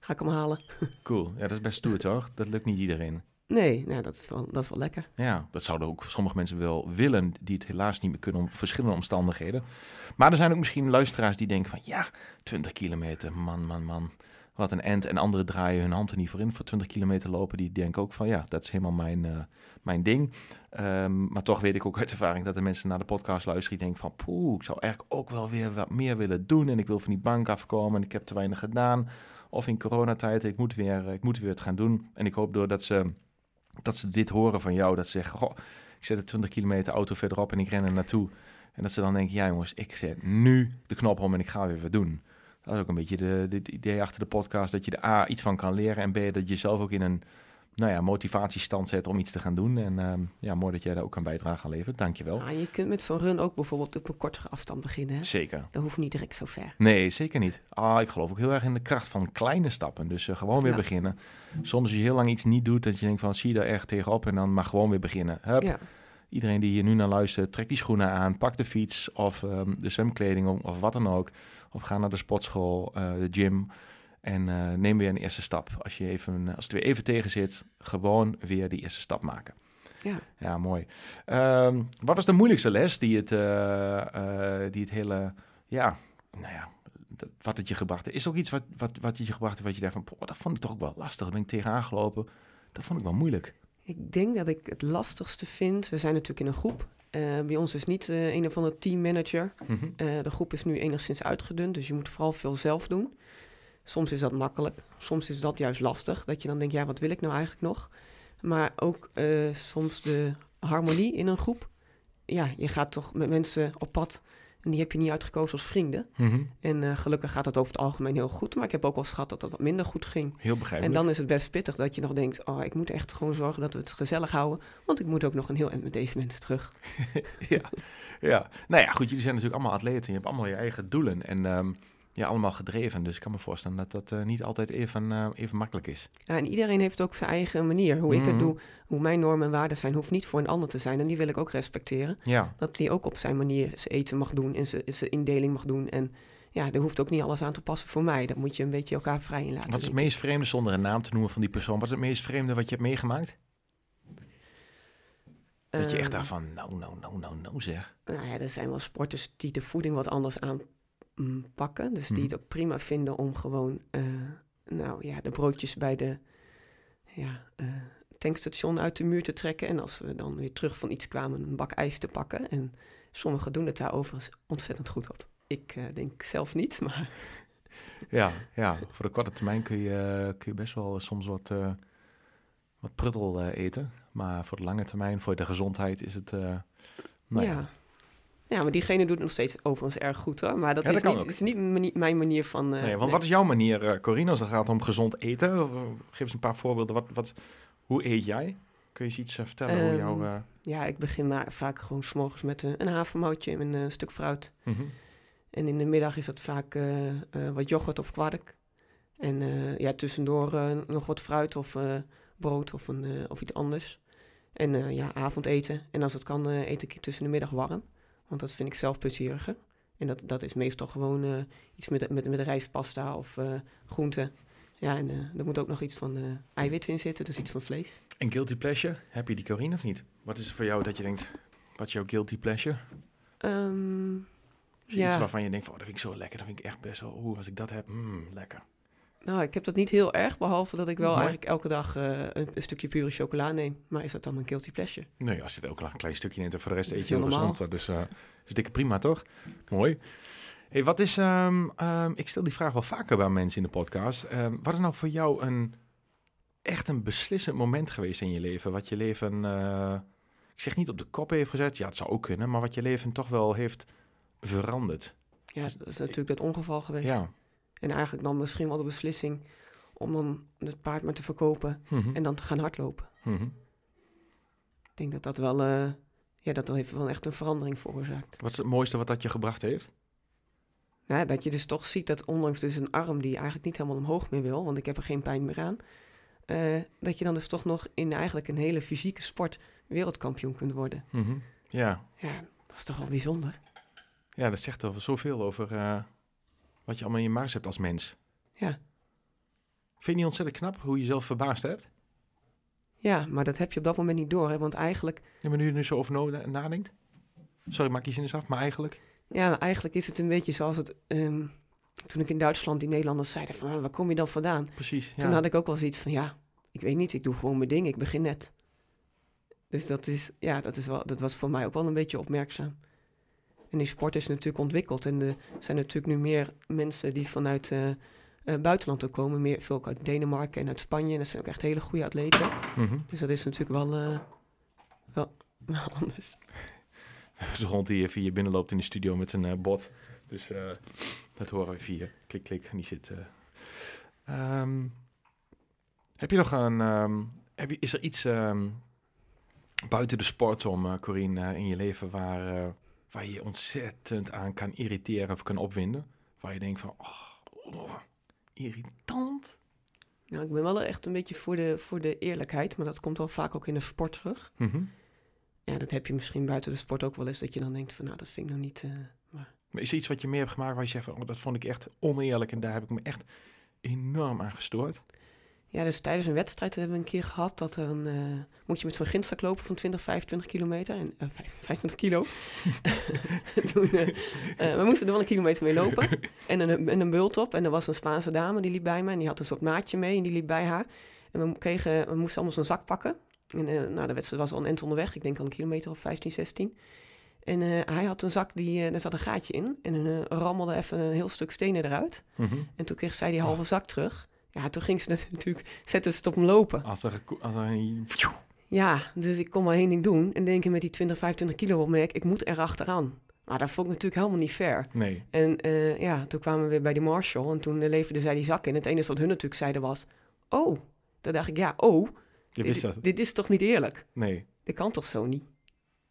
ga ik hem halen. (laughs) Cool. Ja, dat is best stoer, toch? Dat lukt niet iedereen. Nee, nou, dat, is wel, dat is wel lekker. Ja, dat zouden ook sommige mensen wel willen, die het helaas niet meer kunnen om verschillende omstandigheden. Maar er zijn ook misschien luisteraars die denken van, ja, 20 kilometer, man, man, man. Wat een end. En anderen draaien hun hand er niet voor in voor 20 kilometer lopen. Die denken ook van, ja, dat is helemaal mijn, eh, mijn ding. Ehm, maar toch weet ik ook uit ervaring dat de mensen naar de podcast luisteren die denken van, poeh, ik zou eigenlijk ook wel weer wat meer willen doen. En ik wil van die bank afkomen en ik heb te weinig gedaan. Of in coronatijd, ik moet weer, ik moet weer het gaan doen. En ik hoop doordat ze dat ze dit horen van jou, dat ze zeggen, goh, ik zet de 20 kilometer auto verderop en ik ren er naartoe. En dat ze dan denken, ja jongens, ik zet nu de knop om en ik ga weer wat doen. Dat is ook een beetje de, de, het idee achter de podcast, dat je er A, iets van kan leren en B, dat je zelf ook in een nou ja, motivatiestand zet om iets te gaan doen. En ehm, ja, mooi dat jij daar ook een bijdrage aan levert. Dankjewel. Ah, je kunt met zo'n run ook bijvoorbeeld op een kortere afstand beginnen. Hè? Zeker. Dat hoeft niet direct zo ver. Nee, zeker niet. Ah, ik geloof ook heel erg in de kracht van kleine stappen. Dus eh, gewoon weer Ja. beginnen. Soms als je heel lang iets niet doet, dat je denkt van zie je daar echt tegenop en dan maar gewoon weer beginnen. Hup, Ja, Iedereen die hier nu naar luistert, trek die schoenen aan, pak de fiets of ehm, de zwemkleding of, of wat dan ook. Of ga naar de sportschool, eh, de gym en eh, neem weer een eerste stap. Als, je even, als het weer even tegen zit, gewoon weer die eerste stap maken. ja. Ja, mooi. Ehm, wat was de moeilijkste les die het, eh, eh, die het hele, ja, nou ja, wat het je gebracht heeft? Is er ook iets wat, wat, wat het je gebracht heeft wat je dacht van, "Poh, dat vond ik toch ook wel lastig. Daar ben ik tegenaan gelopen. Dat vond ik wel moeilijk. Ik denk dat ik het lastigste vind, we zijn natuurlijk in een groep. Eh, bij ons is niet eh, een of andere teammanager. Mhm. Eh, de groep is nu enigszins uitgedund, dus je moet vooral veel zelf doen. Soms is dat makkelijk, soms is dat juist lastig. Dat je dan denkt, ja, wat wil ik nou eigenlijk nog? Maar ook eh, soms de harmonie in een groep. Ja, je gaat toch met mensen op pad en die heb je niet uitgekozen als vrienden. Mhm. En eh, gelukkig gaat dat over het algemeen heel goed. Maar ik heb ook wel eens gehad dat dat wat minder goed ging. Heel En begrijpelijk. dan is het best pittig dat je nog denkt... oh, ik moet echt gewoon zorgen dat we het gezellig houden... want ik moet ook nog een heel eind met deze mensen terug. (laughs) ja. ja, nou ja, goed, jullie zijn natuurlijk allemaal atleten. Je hebt allemaal je eigen doelen en ehm, ja, allemaal gedreven. Dus ik kan me voorstellen dat dat eh, niet altijd even, eh, even makkelijk is. Ja, en iedereen heeft ook zijn eigen manier. Hoe ik Mhm. het doe, hoe mijn normen en waarden zijn... hoeft niet voor een ander te zijn. En die wil ik ook respecteren. Ja, Dat die ook op zijn manier zijn eten mag doen... en zijn, zijn indeling mag doen. En ja, er hoeft ook niet alles aan te passen voor mij. Dat moet je een beetje elkaar vrij in laten. wat is het meest vreemde, zonder een naam te noemen van die persoon, wat is het meest vreemde wat je hebt meegemaakt? Dat je echt Ehm, dacht van, nou, nou, nou, nou, nou zeg. Nou ja, er zijn wel sporters die de voeding wat anders aanpakken. Dus die Mhm. het ook prima vinden om gewoon eh, nou, ja, de broodjes bij de ja, eh, tankstation uit de muur te trekken. En als we dan weer terug van iets kwamen, een bak ijs te pakken. En sommigen doen het daar overigens ontzettend goed op. Ik eh, denk zelf niet, (laughs) maar Ja, ja, voor de korte termijn kun je, kun je best wel soms wat, wat pruttel eten. Maar voor de lange termijn, voor de gezondheid, is het... nou ja. ja. Ja, maar diegene doet het nog steeds overigens erg goed hoor. Maar dat, Ja, dat is, niet, is niet mani- mijn manier van... eh, Nee, want nee. wat is jouw manier, eh Corine, als het gaat om gezond eten? Of, eh, Geef eens een paar voorbeelden. Wat, wat, hoe eet jij? Kun je eens iets vertellen hoe Ehm, jouw... eh, Ja, ik begin maar vaak gewoon s'morgens met een havermoutje en een stuk fruit. mhm. En in de middag is dat vaak wat yoghurt of kwark. En ja, tussendoor nog wat fruit of brood of, een, of iets anders. En ja, avondeten. En als het kan, eet ik tussen de middag warm. Want dat vind ik zelf plezieriger. En dat, dat is meestal gewoon eh, iets met, met, met rijstpasta of eh groenten. Ja, en eh, er moet ook nog iets van eiwit in zitten, dus iets van vlees. En guilty pleasure, heb je die Corine of niet? Wat is er voor jou dat je denkt, wat is jouw guilty pleasure? Ehm, Is Ja. iets waarvan je denkt, van, oh, dat vind ik zo lekker, dat vind ik echt best wel, oeh, als ik dat heb, mm, lekker. Nou, ik heb dat niet heel erg, behalve dat ik wel eigenlijk elke dag eh, een, een stukje pure chocola neem. Maar is dat dan een guilty pleasure? Nee, als je er ook een klein stukje neemt en voor de rest Dat eet je heel gezond. Dus eh is dikke prima, toch? Mooi. Hey, wat is, ehm, ehm, ik stel die vraag wel vaker bij mensen in de podcast. Ehm, wat is nou voor jou een, echt een beslissend moment geweest in je leven? Wat je leven, eh, ik zeg niet op de kop heeft gezet, ja, het zou ook kunnen, maar wat je leven toch wel heeft veranderd. Ja, dat is natuurlijk dat ongeval geweest. Ja. En eigenlijk dan misschien wel de beslissing om dan het paard maar te verkopen Mhm. en dan te gaan hardlopen. Mhm. Ik denk dat dat wel eh, ja, dat heeft wel echt een verandering veroorzaakt. Wat is het mooiste wat dat je gebracht heeft? Nou, dat je dus toch ziet dat ondanks dus een arm die eigenlijk niet helemaal omhoog meer wil, want ik heb er geen pijn meer aan, eh, dat je dan dus toch nog in eigenlijk een hele fysieke sport wereldkampioen kunt worden. Mhm. Ja. Ja, dat is toch wel bijzonder. ja, dat zegt over zoveel over eh, wat je allemaal in je maag hebt als mens. Ja. Vind je niet ontzettend knap hoe je jezelf verbaasd hebt? Ja, maar dat heb je op dat moment niet door, hè? want eigenlijk, Ja, maar nu je er nu zo over nadenkt. Sorry, maak je zin eens af, maar eigenlijk... ja, eigenlijk is het een beetje zoals het, ehm, toen ik in Duitsland die Nederlanders zeiden van, "Ah, waar kom je dan vandaan? Precies, ja. Toen had ik ook wel zoiets van, ja, ik weet niet, ik doe gewoon mijn ding, ik begin net. Dus dat is, ja, dat, is wel, dat was voor mij ook wel een beetje opmerkzaam. En die sport is natuurlijk ontwikkeld en er zijn natuurlijk nu meer mensen die vanuit eh eh, buitenland ook komen. Meer, veel ook uit Denemarken en uit Spanje. En dat zijn ook echt hele goede atleten. Mhm. Dus dat is natuurlijk wel, eh, wel, (laughs) wel anders. De hond die even hier binnenloopt in de studio met een eh, bot. Dus dat horen we via klik, klik. En die zit... eh. Ehm, heb je nog een... ehm, heb je, is er iets ehm, buiten de sport om, Corine, in je leven waar, waar je je ontzettend aan kan irriteren of kan opwinden? Waar je denkt van, oh, oh, irritant. Nou, ik ben wel echt een beetje voor de, voor de eerlijkheid. Maar dat komt wel vaak ook in de sport terug. Mhm. Ja, dat heb je misschien buiten de sport ook wel eens. Dat je dan denkt van, nou, dat vind ik nou niet... eh, maar Maar is er iets wat je meer hebt gemaakt waar je zegt van, oh, dat vond ik echt oneerlijk en daar heb ik me echt enorm aan gestoord? Ja, dus tijdens een wedstrijd hebben we een keer gehad dat er een... eh, moet je met zo'n ginstak lopen van 20, 25 kilometer. En, eh, vijf- 25 kilo. (laughs) Toen, eh, eh, we moesten er wel een kilometer mee lopen. En een, en een bult op. En er was een Spaanse dame, die liep bij me. En die had een soort maatje mee en die liep bij haar. En we, kregen, we moesten allemaal zo'n zak pakken. En eh, nou, de wedstrijd was al een end onderweg. Ik denk al een kilometer of 15, 16. En eh, hij had een zak, die, eh er zat een gaatje in. En eh, rammelde even een heel stuk stenen eruit. Mhm. En toen kreeg zij die halve zak terug. Ja, toen ging ze (laughs) natuurlijk, zette ze het op hem lopen. Als er, als er een... Ja, dus ik kon maar één ding doen. En denken met die 20, 25 kilo op ik moet er achteraan. Maar dat vond ik natuurlijk helemaal niet fair. Nee. En eh, ja, toen kwamen we weer bij die marshal en toen uh, leverden zij die zak in. Het enige wat hun natuurlijk zeiden was, oh. Dan dacht ik, ja, oh, Je wist dat. dit, dit is toch niet eerlijk? Nee. Dit kan toch zo niet?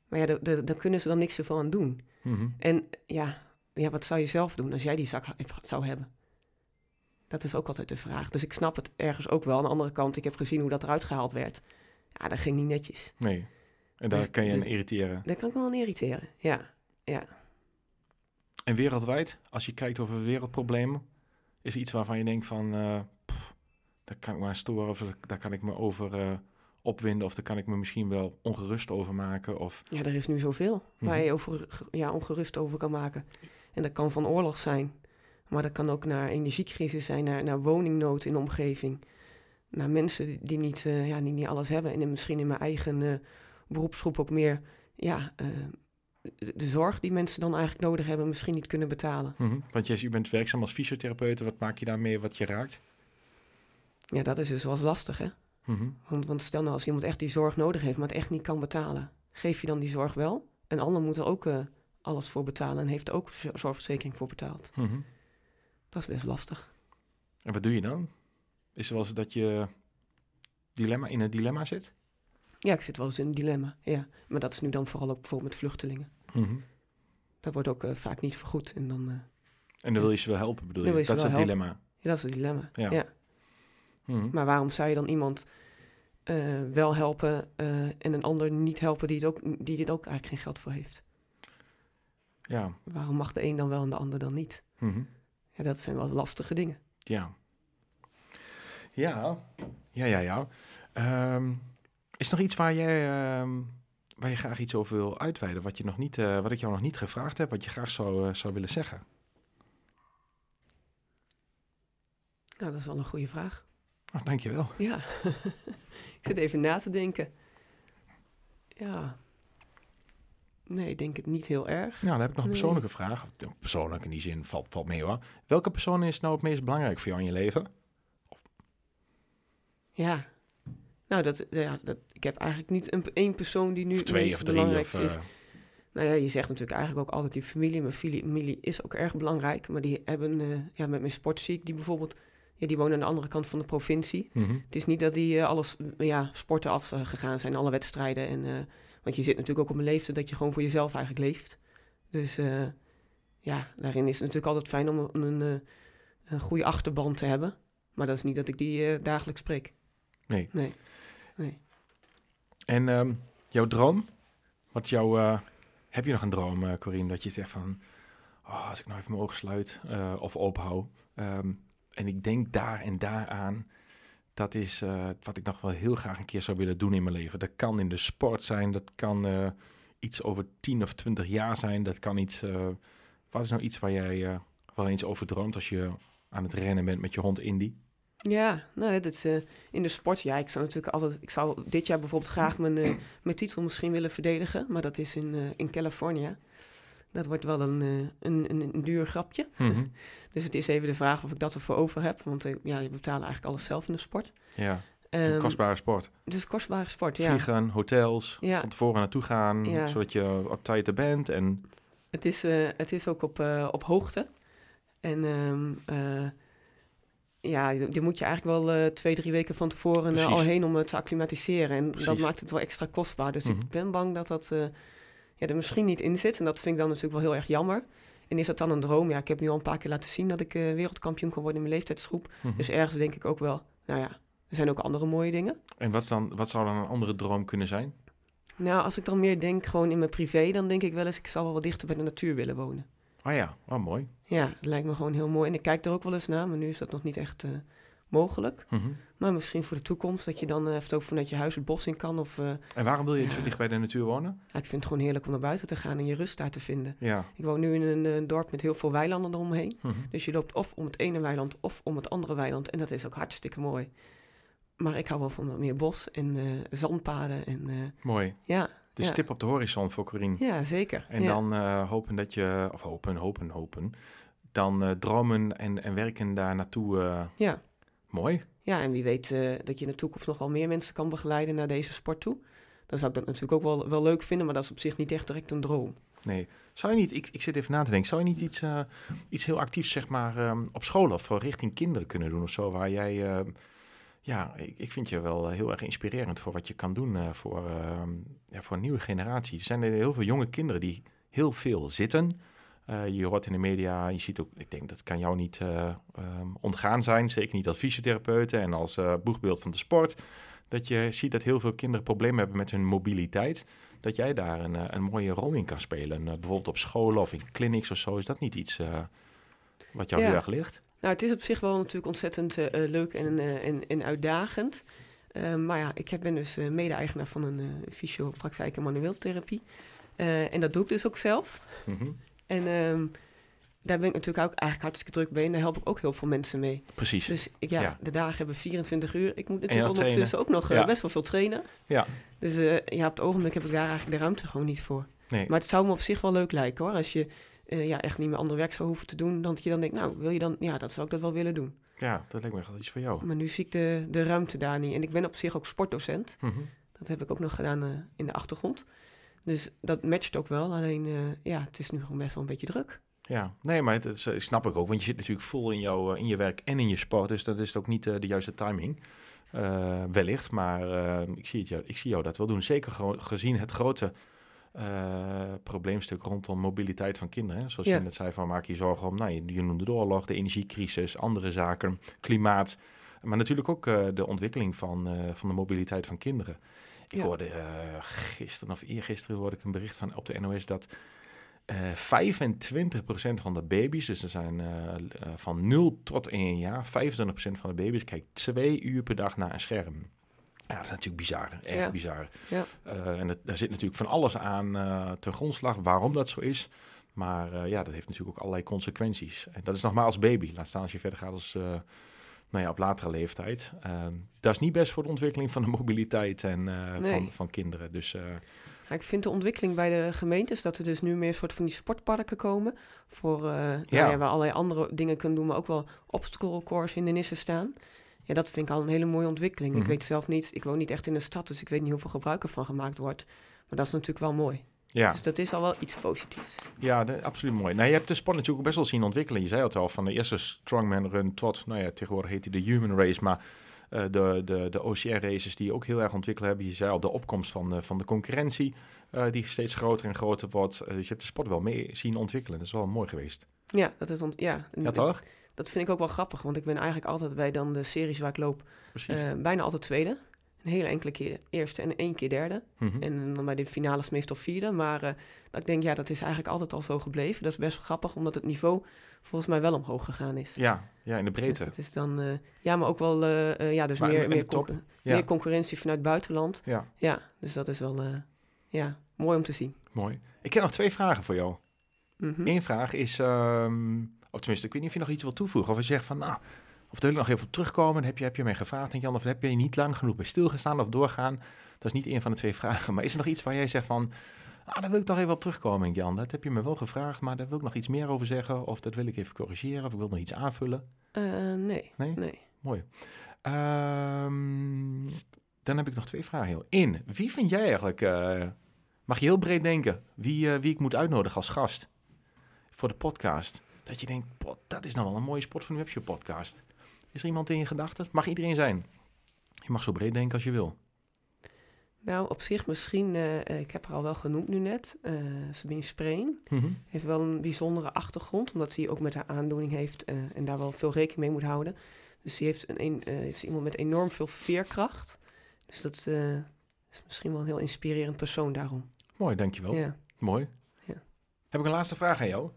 Maar ja, da- da- daar kunnen ze dan niks ervan aan doen. Mhm. En ja, ja, wat zou je zelf doen als jij die zak zou hebben? Dat is ook altijd de vraag. Dus ik snap het ergens ook wel. Aan de andere kant, ik heb gezien hoe dat eruit gehaald werd. Ja, dat ging niet netjes. Nee. En daar Dus- kan je aan dus- irriteren. Daar kan ik wel aan irriteren. Ja, ja. En wereldwijd, als je kijkt over wereldproblemen, is iets waarvan je denkt van, eh, pff, daar kan ik me aan storen of daar kan ik me over eh, opwinden of daar kan ik me misschien wel ongerust over maken. Of, Ja, er is nu zoveel waar Mhm. je over, ja, ongerust over kan maken. En dat kan van oorlog zijn. Maar dat kan ook naar energiecrisis zijn, naar, naar woningnood in de omgeving. Naar mensen die, niet, eh, ja, die niet alles hebben. En misschien in mijn eigen eh, beroepsgroep ook meer ja, eh, de, de zorg die mensen dan eigenlijk nodig hebben, misschien niet kunnen betalen. Mhm. Want jij, je bent werkzaam als fysiotherapeut, wat maak je daarmee wat je raakt? Ja, dat is dus wel lastig, hè? Mhm. Want, want stel nou als iemand echt die zorg nodig heeft, maar het echt niet kan betalen. Geef je dan die zorg wel? Een ander moet er ook alles voor betalen en heeft er ook zorgverzekering voor betaald. Mhm. Dat is best lastig. En wat doe je dan? Is het wel eens dat je dilemma, in een dilemma zit? Ja, ik zit wel eens in een dilemma. Ja, maar dat is nu dan vooral ook bijvoorbeeld met vluchtelingen. Mhm. Dat wordt ook eh, vaak niet vergoed. En dan, eh, En dan wil je ze wel helpen, bedoel je? Dat is het dilemma. ja, dat is het dilemma. Ja. Ja. Mhm. Maar waarom zou je dan iemand eh, wel helpen en een ander niet helpen die, het ook, die dit ook eigenlijk geen geld voor heeft? Ja. Waarom mag de een dan wel en de ander dan niet? Mhm. Ja, dat zijn wel lastige dingen. Ja. Ja. Ja, ja, ja. Ehm, is er nog iets waar jij, ehm, waar je graag iets over wil uitweiden? Wat, je nog niet, eh, wat ik jou nog niet gevraagd heb, wat je graag zou, eh, zou willen zeggen? Nou, dat is wel een goede vraag. Oh, dankjewel. Ja, (laughs) ik zit even na te denken. Ja. Nee, ik denk het niet heel erg. Nou, dan heb ik nog een Nee. persoonlijke vraag. Eh, Persoonlijk in die zin valt, valt mee hoor. Welke persoon is nou het meest belangrijk voor jou in je leven? Ja. Nou, dat, ja, dat, ik heb eigenlijk niet een, één persoon die nu Of het twee of drie? Of, is. eh, Nou ja, je zegt natuurlijk eigenlijk ook altijd die familie. Mijn familie, is ook erg belangrijk. Maar die hebben, eh, ja, met mijn sport zie ik die bijvoorbeeld... Ja, die wonen aan de andere kant van de provincie. mhm. Het is niet dat die eh, alles, ja, sporten afgegaan zijn, alle wedstrijden. En, eh, Want je zit natuurlijk ook op een leeftijd dat je gewoon voor jezelf eigenlijk leeft. Dus eh, ja, daarin is het natuurlijk altijd fijn om een, een, eh, een goede achterband te hebben. Maar dat is niet dat ik die eh, dagelijks spreek. Nee. Nee. nee. En ehm, jouw droom? Wat jouw, heb je nog een droom, Corine, dat je zegt van, oh, als ik nou even mijn ogen sluit of open hou, ehm, en ik denk daar en daar aan, dat is eh, wat ik nog wel heel graag een keer zou willen doen in mijn leven. Dat kan in de sport zijn, dat kan eh, iets over 10 of 20 jaar zijn, dat kan iets, eh, wat is nou iets waar jij wel eens over droomt als je aan het rennen bent met je hond Indy? Ja, nou, dat in de sport, ja, ik zou natuurlijk altijd, ik zou dit jaar bijvoorbeeld graag mijn, mijn titel misschien willen verdedigen, maar dat is in, eh, in California. Dat wordt wel een, eh, een, een, een duur grapje. Mhm. (laughs) Dus het is even de vraag of ik dat ervoor over heb, want eh, ja, je betaalt eigenlijk alles zelf in de sport. Ja, het is een Ehm, kostbare sport. Het is een kostbare sport, ja. Vliegen, hotels, Ja. van tevoren naartoe gaan, Ja. zodat je op tijd er bent. En Het is, eh, het is ook op, op hoogte. En ehm, eh, ja, je je moet je eigenlijk wel twee, drie weken van tevoren al heen om het te acclimatiseren. En dat maakt het wel extra kostbaar. Dus Mhm. ik ben bang dat dat ja, er misschien niet in zit. En dat vind ik dan natuurlijk wel heel erg jammer. En is dat dan een droom? Ja, ik heb nu al een paar keer laten zien dat ik eh, wereldkampioen kan worden in mijn leeftijdsgroep. Mhm. Dus ergens denk ik ook wel, nou ja, er zijn ook andere mooie dingen. En wat, dan, wat zou dan een andere droom kunnen zijn? Nou, als ik dan meer denk gewoon in mijn privé, dan denk ik wel eens, ik zou wel wat dichter bij de natuur willen wonen. Oh ja, oh, mooi. Ja, het lijkt me gewoon heel mooi. En ik kijk er ook wel eens naar, maar nu is dat nog niet echt eh, mogelijk. Mhm. Maar misschien voor de toekomst, dat je dan eh, even ook vanuit je huis het bos in kan. Of, eh, En waarom wil je Ja. zo dicht bij de natuur wonen? ja, ik vind het gewoon heerlijk om naar buiten te gaan en je rust daar te vinden. Ja. Ik woon nu in een eh, dorp met heel veel weilanden eromheen. Mhm. Dus je loopt of om het ene weiland of om het andere weiland. En dat is ook hartstikke mooi. Maar ik hou wel van wat meer bos en zandpaden. En, Mooi. ja, De Ja. stip op de horizon voor Corine. ja, zeker. En ja. dan hopen dat je, of hopen, hopen, hopen. Dan dromen en, en werken daar naartoe. Ja. Mooi. Ja, en wie weet eh, dat je in de toekomst nog wel meer mensen kan begeleiden naar deze sport toe. Dan zou ik dat natuurlijk ook wel, wel leuk vinden, maar dat is op zich niet echt direct een droom. Nee. Zou je niet, ik, ik zit even na te denken, zou je niet iets, eh, iets heel actiefs zeg maar ehm, op school of voor richting kinderen kunnen doen of zo? Waar jij, ehm, ja, ik, ik vind je wel heel erg inspirerend voor wat je kan doen eh, voor, ehm, ja, voor een nieuwe generatie. Er zijn er heel veel jonge kinderen die heel veel zitten. Eh, je hoort in de media, je ziet ook, ik denk dat kan jou niet eh, ehm, ontgaan zijn, zeker niet als fysiotherapeuten en als eh, boegbeeld van de sport. Dat je ziet dat heel veel kinderen problemen hebben met hun mobiliteit dat jij daar een, een mooie rol in kan spelen. Bijvoorbeeld op scholen of in clinics of zo. Is dat niet iets wat jou Ja. heel erg ligt? Nou, het is op zich wel natuurlijk ontzettend leuk en, en, en uitdagend. Eh, maar ja, ik ben dus mede-eigenaar van een fysiopraktijk en manueeltherapie. En dat doe ik dus ook zelf. Mhm. En ehm, daar ben ik natuurlijk ook eigenlijk hartstikke druk bij. En daar help ik ook heel veel mensen mee. Precies. Dus ik, ja, Ja. de dagen hebben 24 uur. Ik moet natuurlijk ondertussen ook nog eh, best wel veel trainen. Ja. Dus eh, ja, op het ogenblik heb ik daar eigenlijk de ruimte gewoon niet voor. Nee. Maar het zou me op zich wel leuk lijken hoor. Als je eh, ja, echt niet meer ander werk zou hoeven te doen. Dan dat je dan denkt, nou wil je dan, ja, dat zou ik dat wel willen doen. Ja, dat lijkt me echt wel iets voor jou. Maar nu zie ik de, de ruimte daar niet. En ik ben op zich ook sportdocent. Mhm. Dat heb ik ook nog gedaan in de achtergrond. Dus dat matcht ook wel. Alleen, eh, ja, het is nu gewoon best wel een beetje druk. Ja, nee, maar dat is, eh, snap ik ook. Want je zit natuurlijk vol in, jouw, eh, in je werk en in je sport. Dus dat is ook niet de juiste timing. Wellicht, maar ik, zie het, jou- ik zie jou dat wel doen. Zeker gezien het grote probleemstuk rondom mobiliteit van kinderen. Hè. Zoals Ja. je net zei, van maak je zorgen om, nou, je, je noemde de oorlog, de energiecrisis, andere zaken, klimaat. Maar natuurlijk ook de ontwikkeling van, van de mobiliteit van kinderen. Ik Ja. hoorde eh, gisteren of eergisteren hoorde ik een bericht van op de NOS dat eh 25% van de baby's, dus er zijn eh, van 0 tot 1 jaar, 25% van de baby's kijkt twee uur per dag naar een scherm. Ja, dat is natuurlijk bizar, echt Ja. bizar. Ja. En daar zit natuurlijk van alles aan ten grondslag waarom dat zo is. Maar ja, dat heeft natuurlijk ook allerlei consequenties. En dat is nog maar als baby. Laat staan als je verder gaat als, nou ja, op latere leeftijd. Ehm, dat is niet best voor de ontwikkeling van de mobiliteit en, eh, Nee. van, van kinderen. Dus eh, Ja, ik vind de ontwikkeling bij de gemeentes dat er dus nu meer soort van die sportparken komen. Voor, nou Ja. waar allerlei andere dingen kunnen doen, maar ook wel obstacle course hindernissen staan. Ja, dat vind ik al een hele mooie ontwikkeling. Mhm. Ik weet zelf niet, ik woon niet echt in de stad, dus ik weet niet hoeveel gebruik ervan gemaakt wordt. Maar dat is natuurlijk wel mooi. Ja, Dus dat is al wel iets positiefs. ja de- absoluut mooi. Nou, je hebt de sport natuurlijk ook best wel zien ontwikkelen. Je zei het al, van de eerste strongman run tot, nou ja, tegenwoordig heet hij de human race. Maar Eh, de, de, de OCR-races die ook heel erg ontwikkeld hebben. Je zei al, de opkomst van, de- van de concurrentie eh, die steeds groter en groter wordt. Eh, dus je hebt de sport wel mee zien ontwikkelen. Dat is wel mooi geweest. Ja, dat is ont- ja. Ja, toch? Dat vind ik ook wel grappig, want ik ben eigenlijk altijd bij dan de series waar ik loop bijna altijd tweede. Een hele enkele keer eerste en één keer derde. Mhm. En dan bij de finales meestal vierde. Maar eh, dat ik denk, ja, dat is eigenlijk altijd al zo gebleven. Dat is best grappig, omdat het niveau volgens mij wel omhoog gegaan is. Ja, ja, in de Dus breedte. het is dan, eh, ja, maar ook wel, eh, ja, dus Maar meer, meer, concu- ja. meer concurrentie vanuit buitenland. Ja, Ja, dus dat is wel, ja, mooi om te zien. mooi. Ik heb nog twee vragen voor jou. Mhm. Eén vraag is, ehm, of tenminste, ik weet niet of je nog iets wil toevoegen. Of je zegt van, nou, of daar wil ik nog even op terugkomen. Heb je, heb je mij gevraagd, denk Jan, of heb je niet lang genoeg bij stilgestaan of doorgaan? Dat is niet één van de twee (laughs) vragen. Maar is er nog iets waar jij zegt van, ah, daar wil ik toch even op terugkomen, Jan. Dat heb je me wel gevraagd, maar daar wil ik nog iets meer over zeggen. Of dat wil ik even corrigeren, of ik wil nog iets aanvullen. Eh, nee, Nee? nee. Mooi. Ehm, dan heb ik nog twee vragen. Joh. Eén, wie vind jij eigenlijk, eh, mag je heel breed denken, wie, eh, wie ik moet uitnodigen als gast voor de podcast? Dat je denkt, "Pot, dat is nou wel een mooie sport voor een webshop podcast. Is er iemand in je gedachten? Mag iedereen zijn. Je mag zo breed denken als je wil. Nou, op zich misschien, eh, ik heb haar al wel genoemd nu net, eh Sabine Spreen. Mhm. Heeft wel een bijzondere achtergrond, omdat ze ook met haar aandoening heeft eh, en daar wel veel rekening mee moet houden. Dus die heeft een, een, is iemand met enorm veel veerkracht. Dus dat is misschien wel een heel inspirerend persoon daarom. Mooi, dankjewel. Ja. Mooi. Ja. Heb ik een laatste vraag aan jou.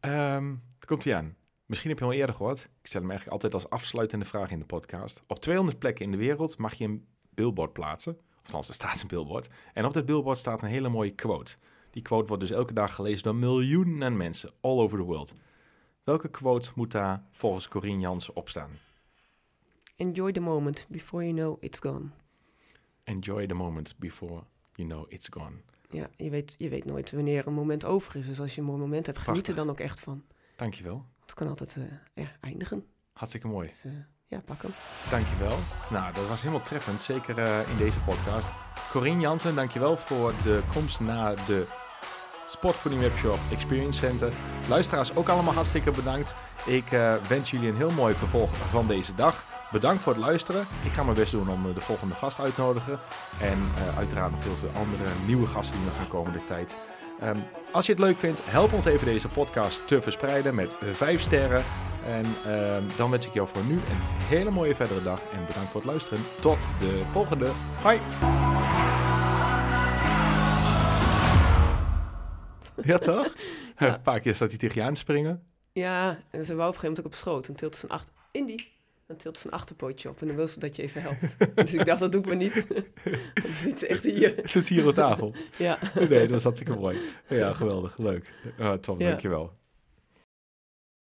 Daar komt hij aan. Misschien heb je al eerder gehoord. Ik stel hem eigenlijk altijd als afsluitende vraag in de podcast. Op 200 plekken in de wereld mag je een billboard plaatsen. Of althans, er staat een billboard. En op dat billboard staat een hele mooie quote. Die quote wordt dus elke dag gelezen door miljoenen mensen all over the world. Welke quote moet daar volgens Corine Jansen op staan? Enjoy the moment before you know it's gone. Enjoy the moment before you know it's gone. Ja, je weet, je weet nooit wanneer een moment over is. Dus als je een mooi moment hebt, geniet er dan ook echt van. Dankjewel. Het kan altijd eh, ja, eindigen. Hartstikke mooi. Dus eh, ja, pak hem. Dankjewel. Nou, dat was helemaal treffend, zeker eh, in deze podcast. Corine Jansen, dankjewel voor de komst naar de Sportvoeding Webshop Experience Center. Luisteraars ook allemaal hartstikke bedankt. Ik wens jullie een heel mooi vervolg van deze dag. Bedankt voor het luisteren. Ik ga mijn best doen om de volgende gast uit te nodigen. En uiteraard nog heel veel andere nieuwe gasten die nog gaan komen de tijd. Ehm, als je het leuk vindt, help ons even deze podcast te verspreiden met 5 sterren. En ehm, dan wens ik jou voor nu een hele mooie verdere dag. En bedankt voor het luisteren. Tot de volgende. Hoi. Ja, toch? (laughs) Ja. Een paar keer staat hij tegen je aan te springen. Ja, en ze wou op een gegeven moment ook op schoot. Dan tilt ze een achter... Dan tilt ze een achterpootje op en dan wil ze dat je even helpt. (laughs) dus ik dacht, dat doe ik maar niet. (laughs) Dan zit echt hier. Zit hier op tafel? Ja. Nee, dat was hartstikke mooi. Ja, geweldig. Leuk. Uh, Tom, Ja. dankjewel.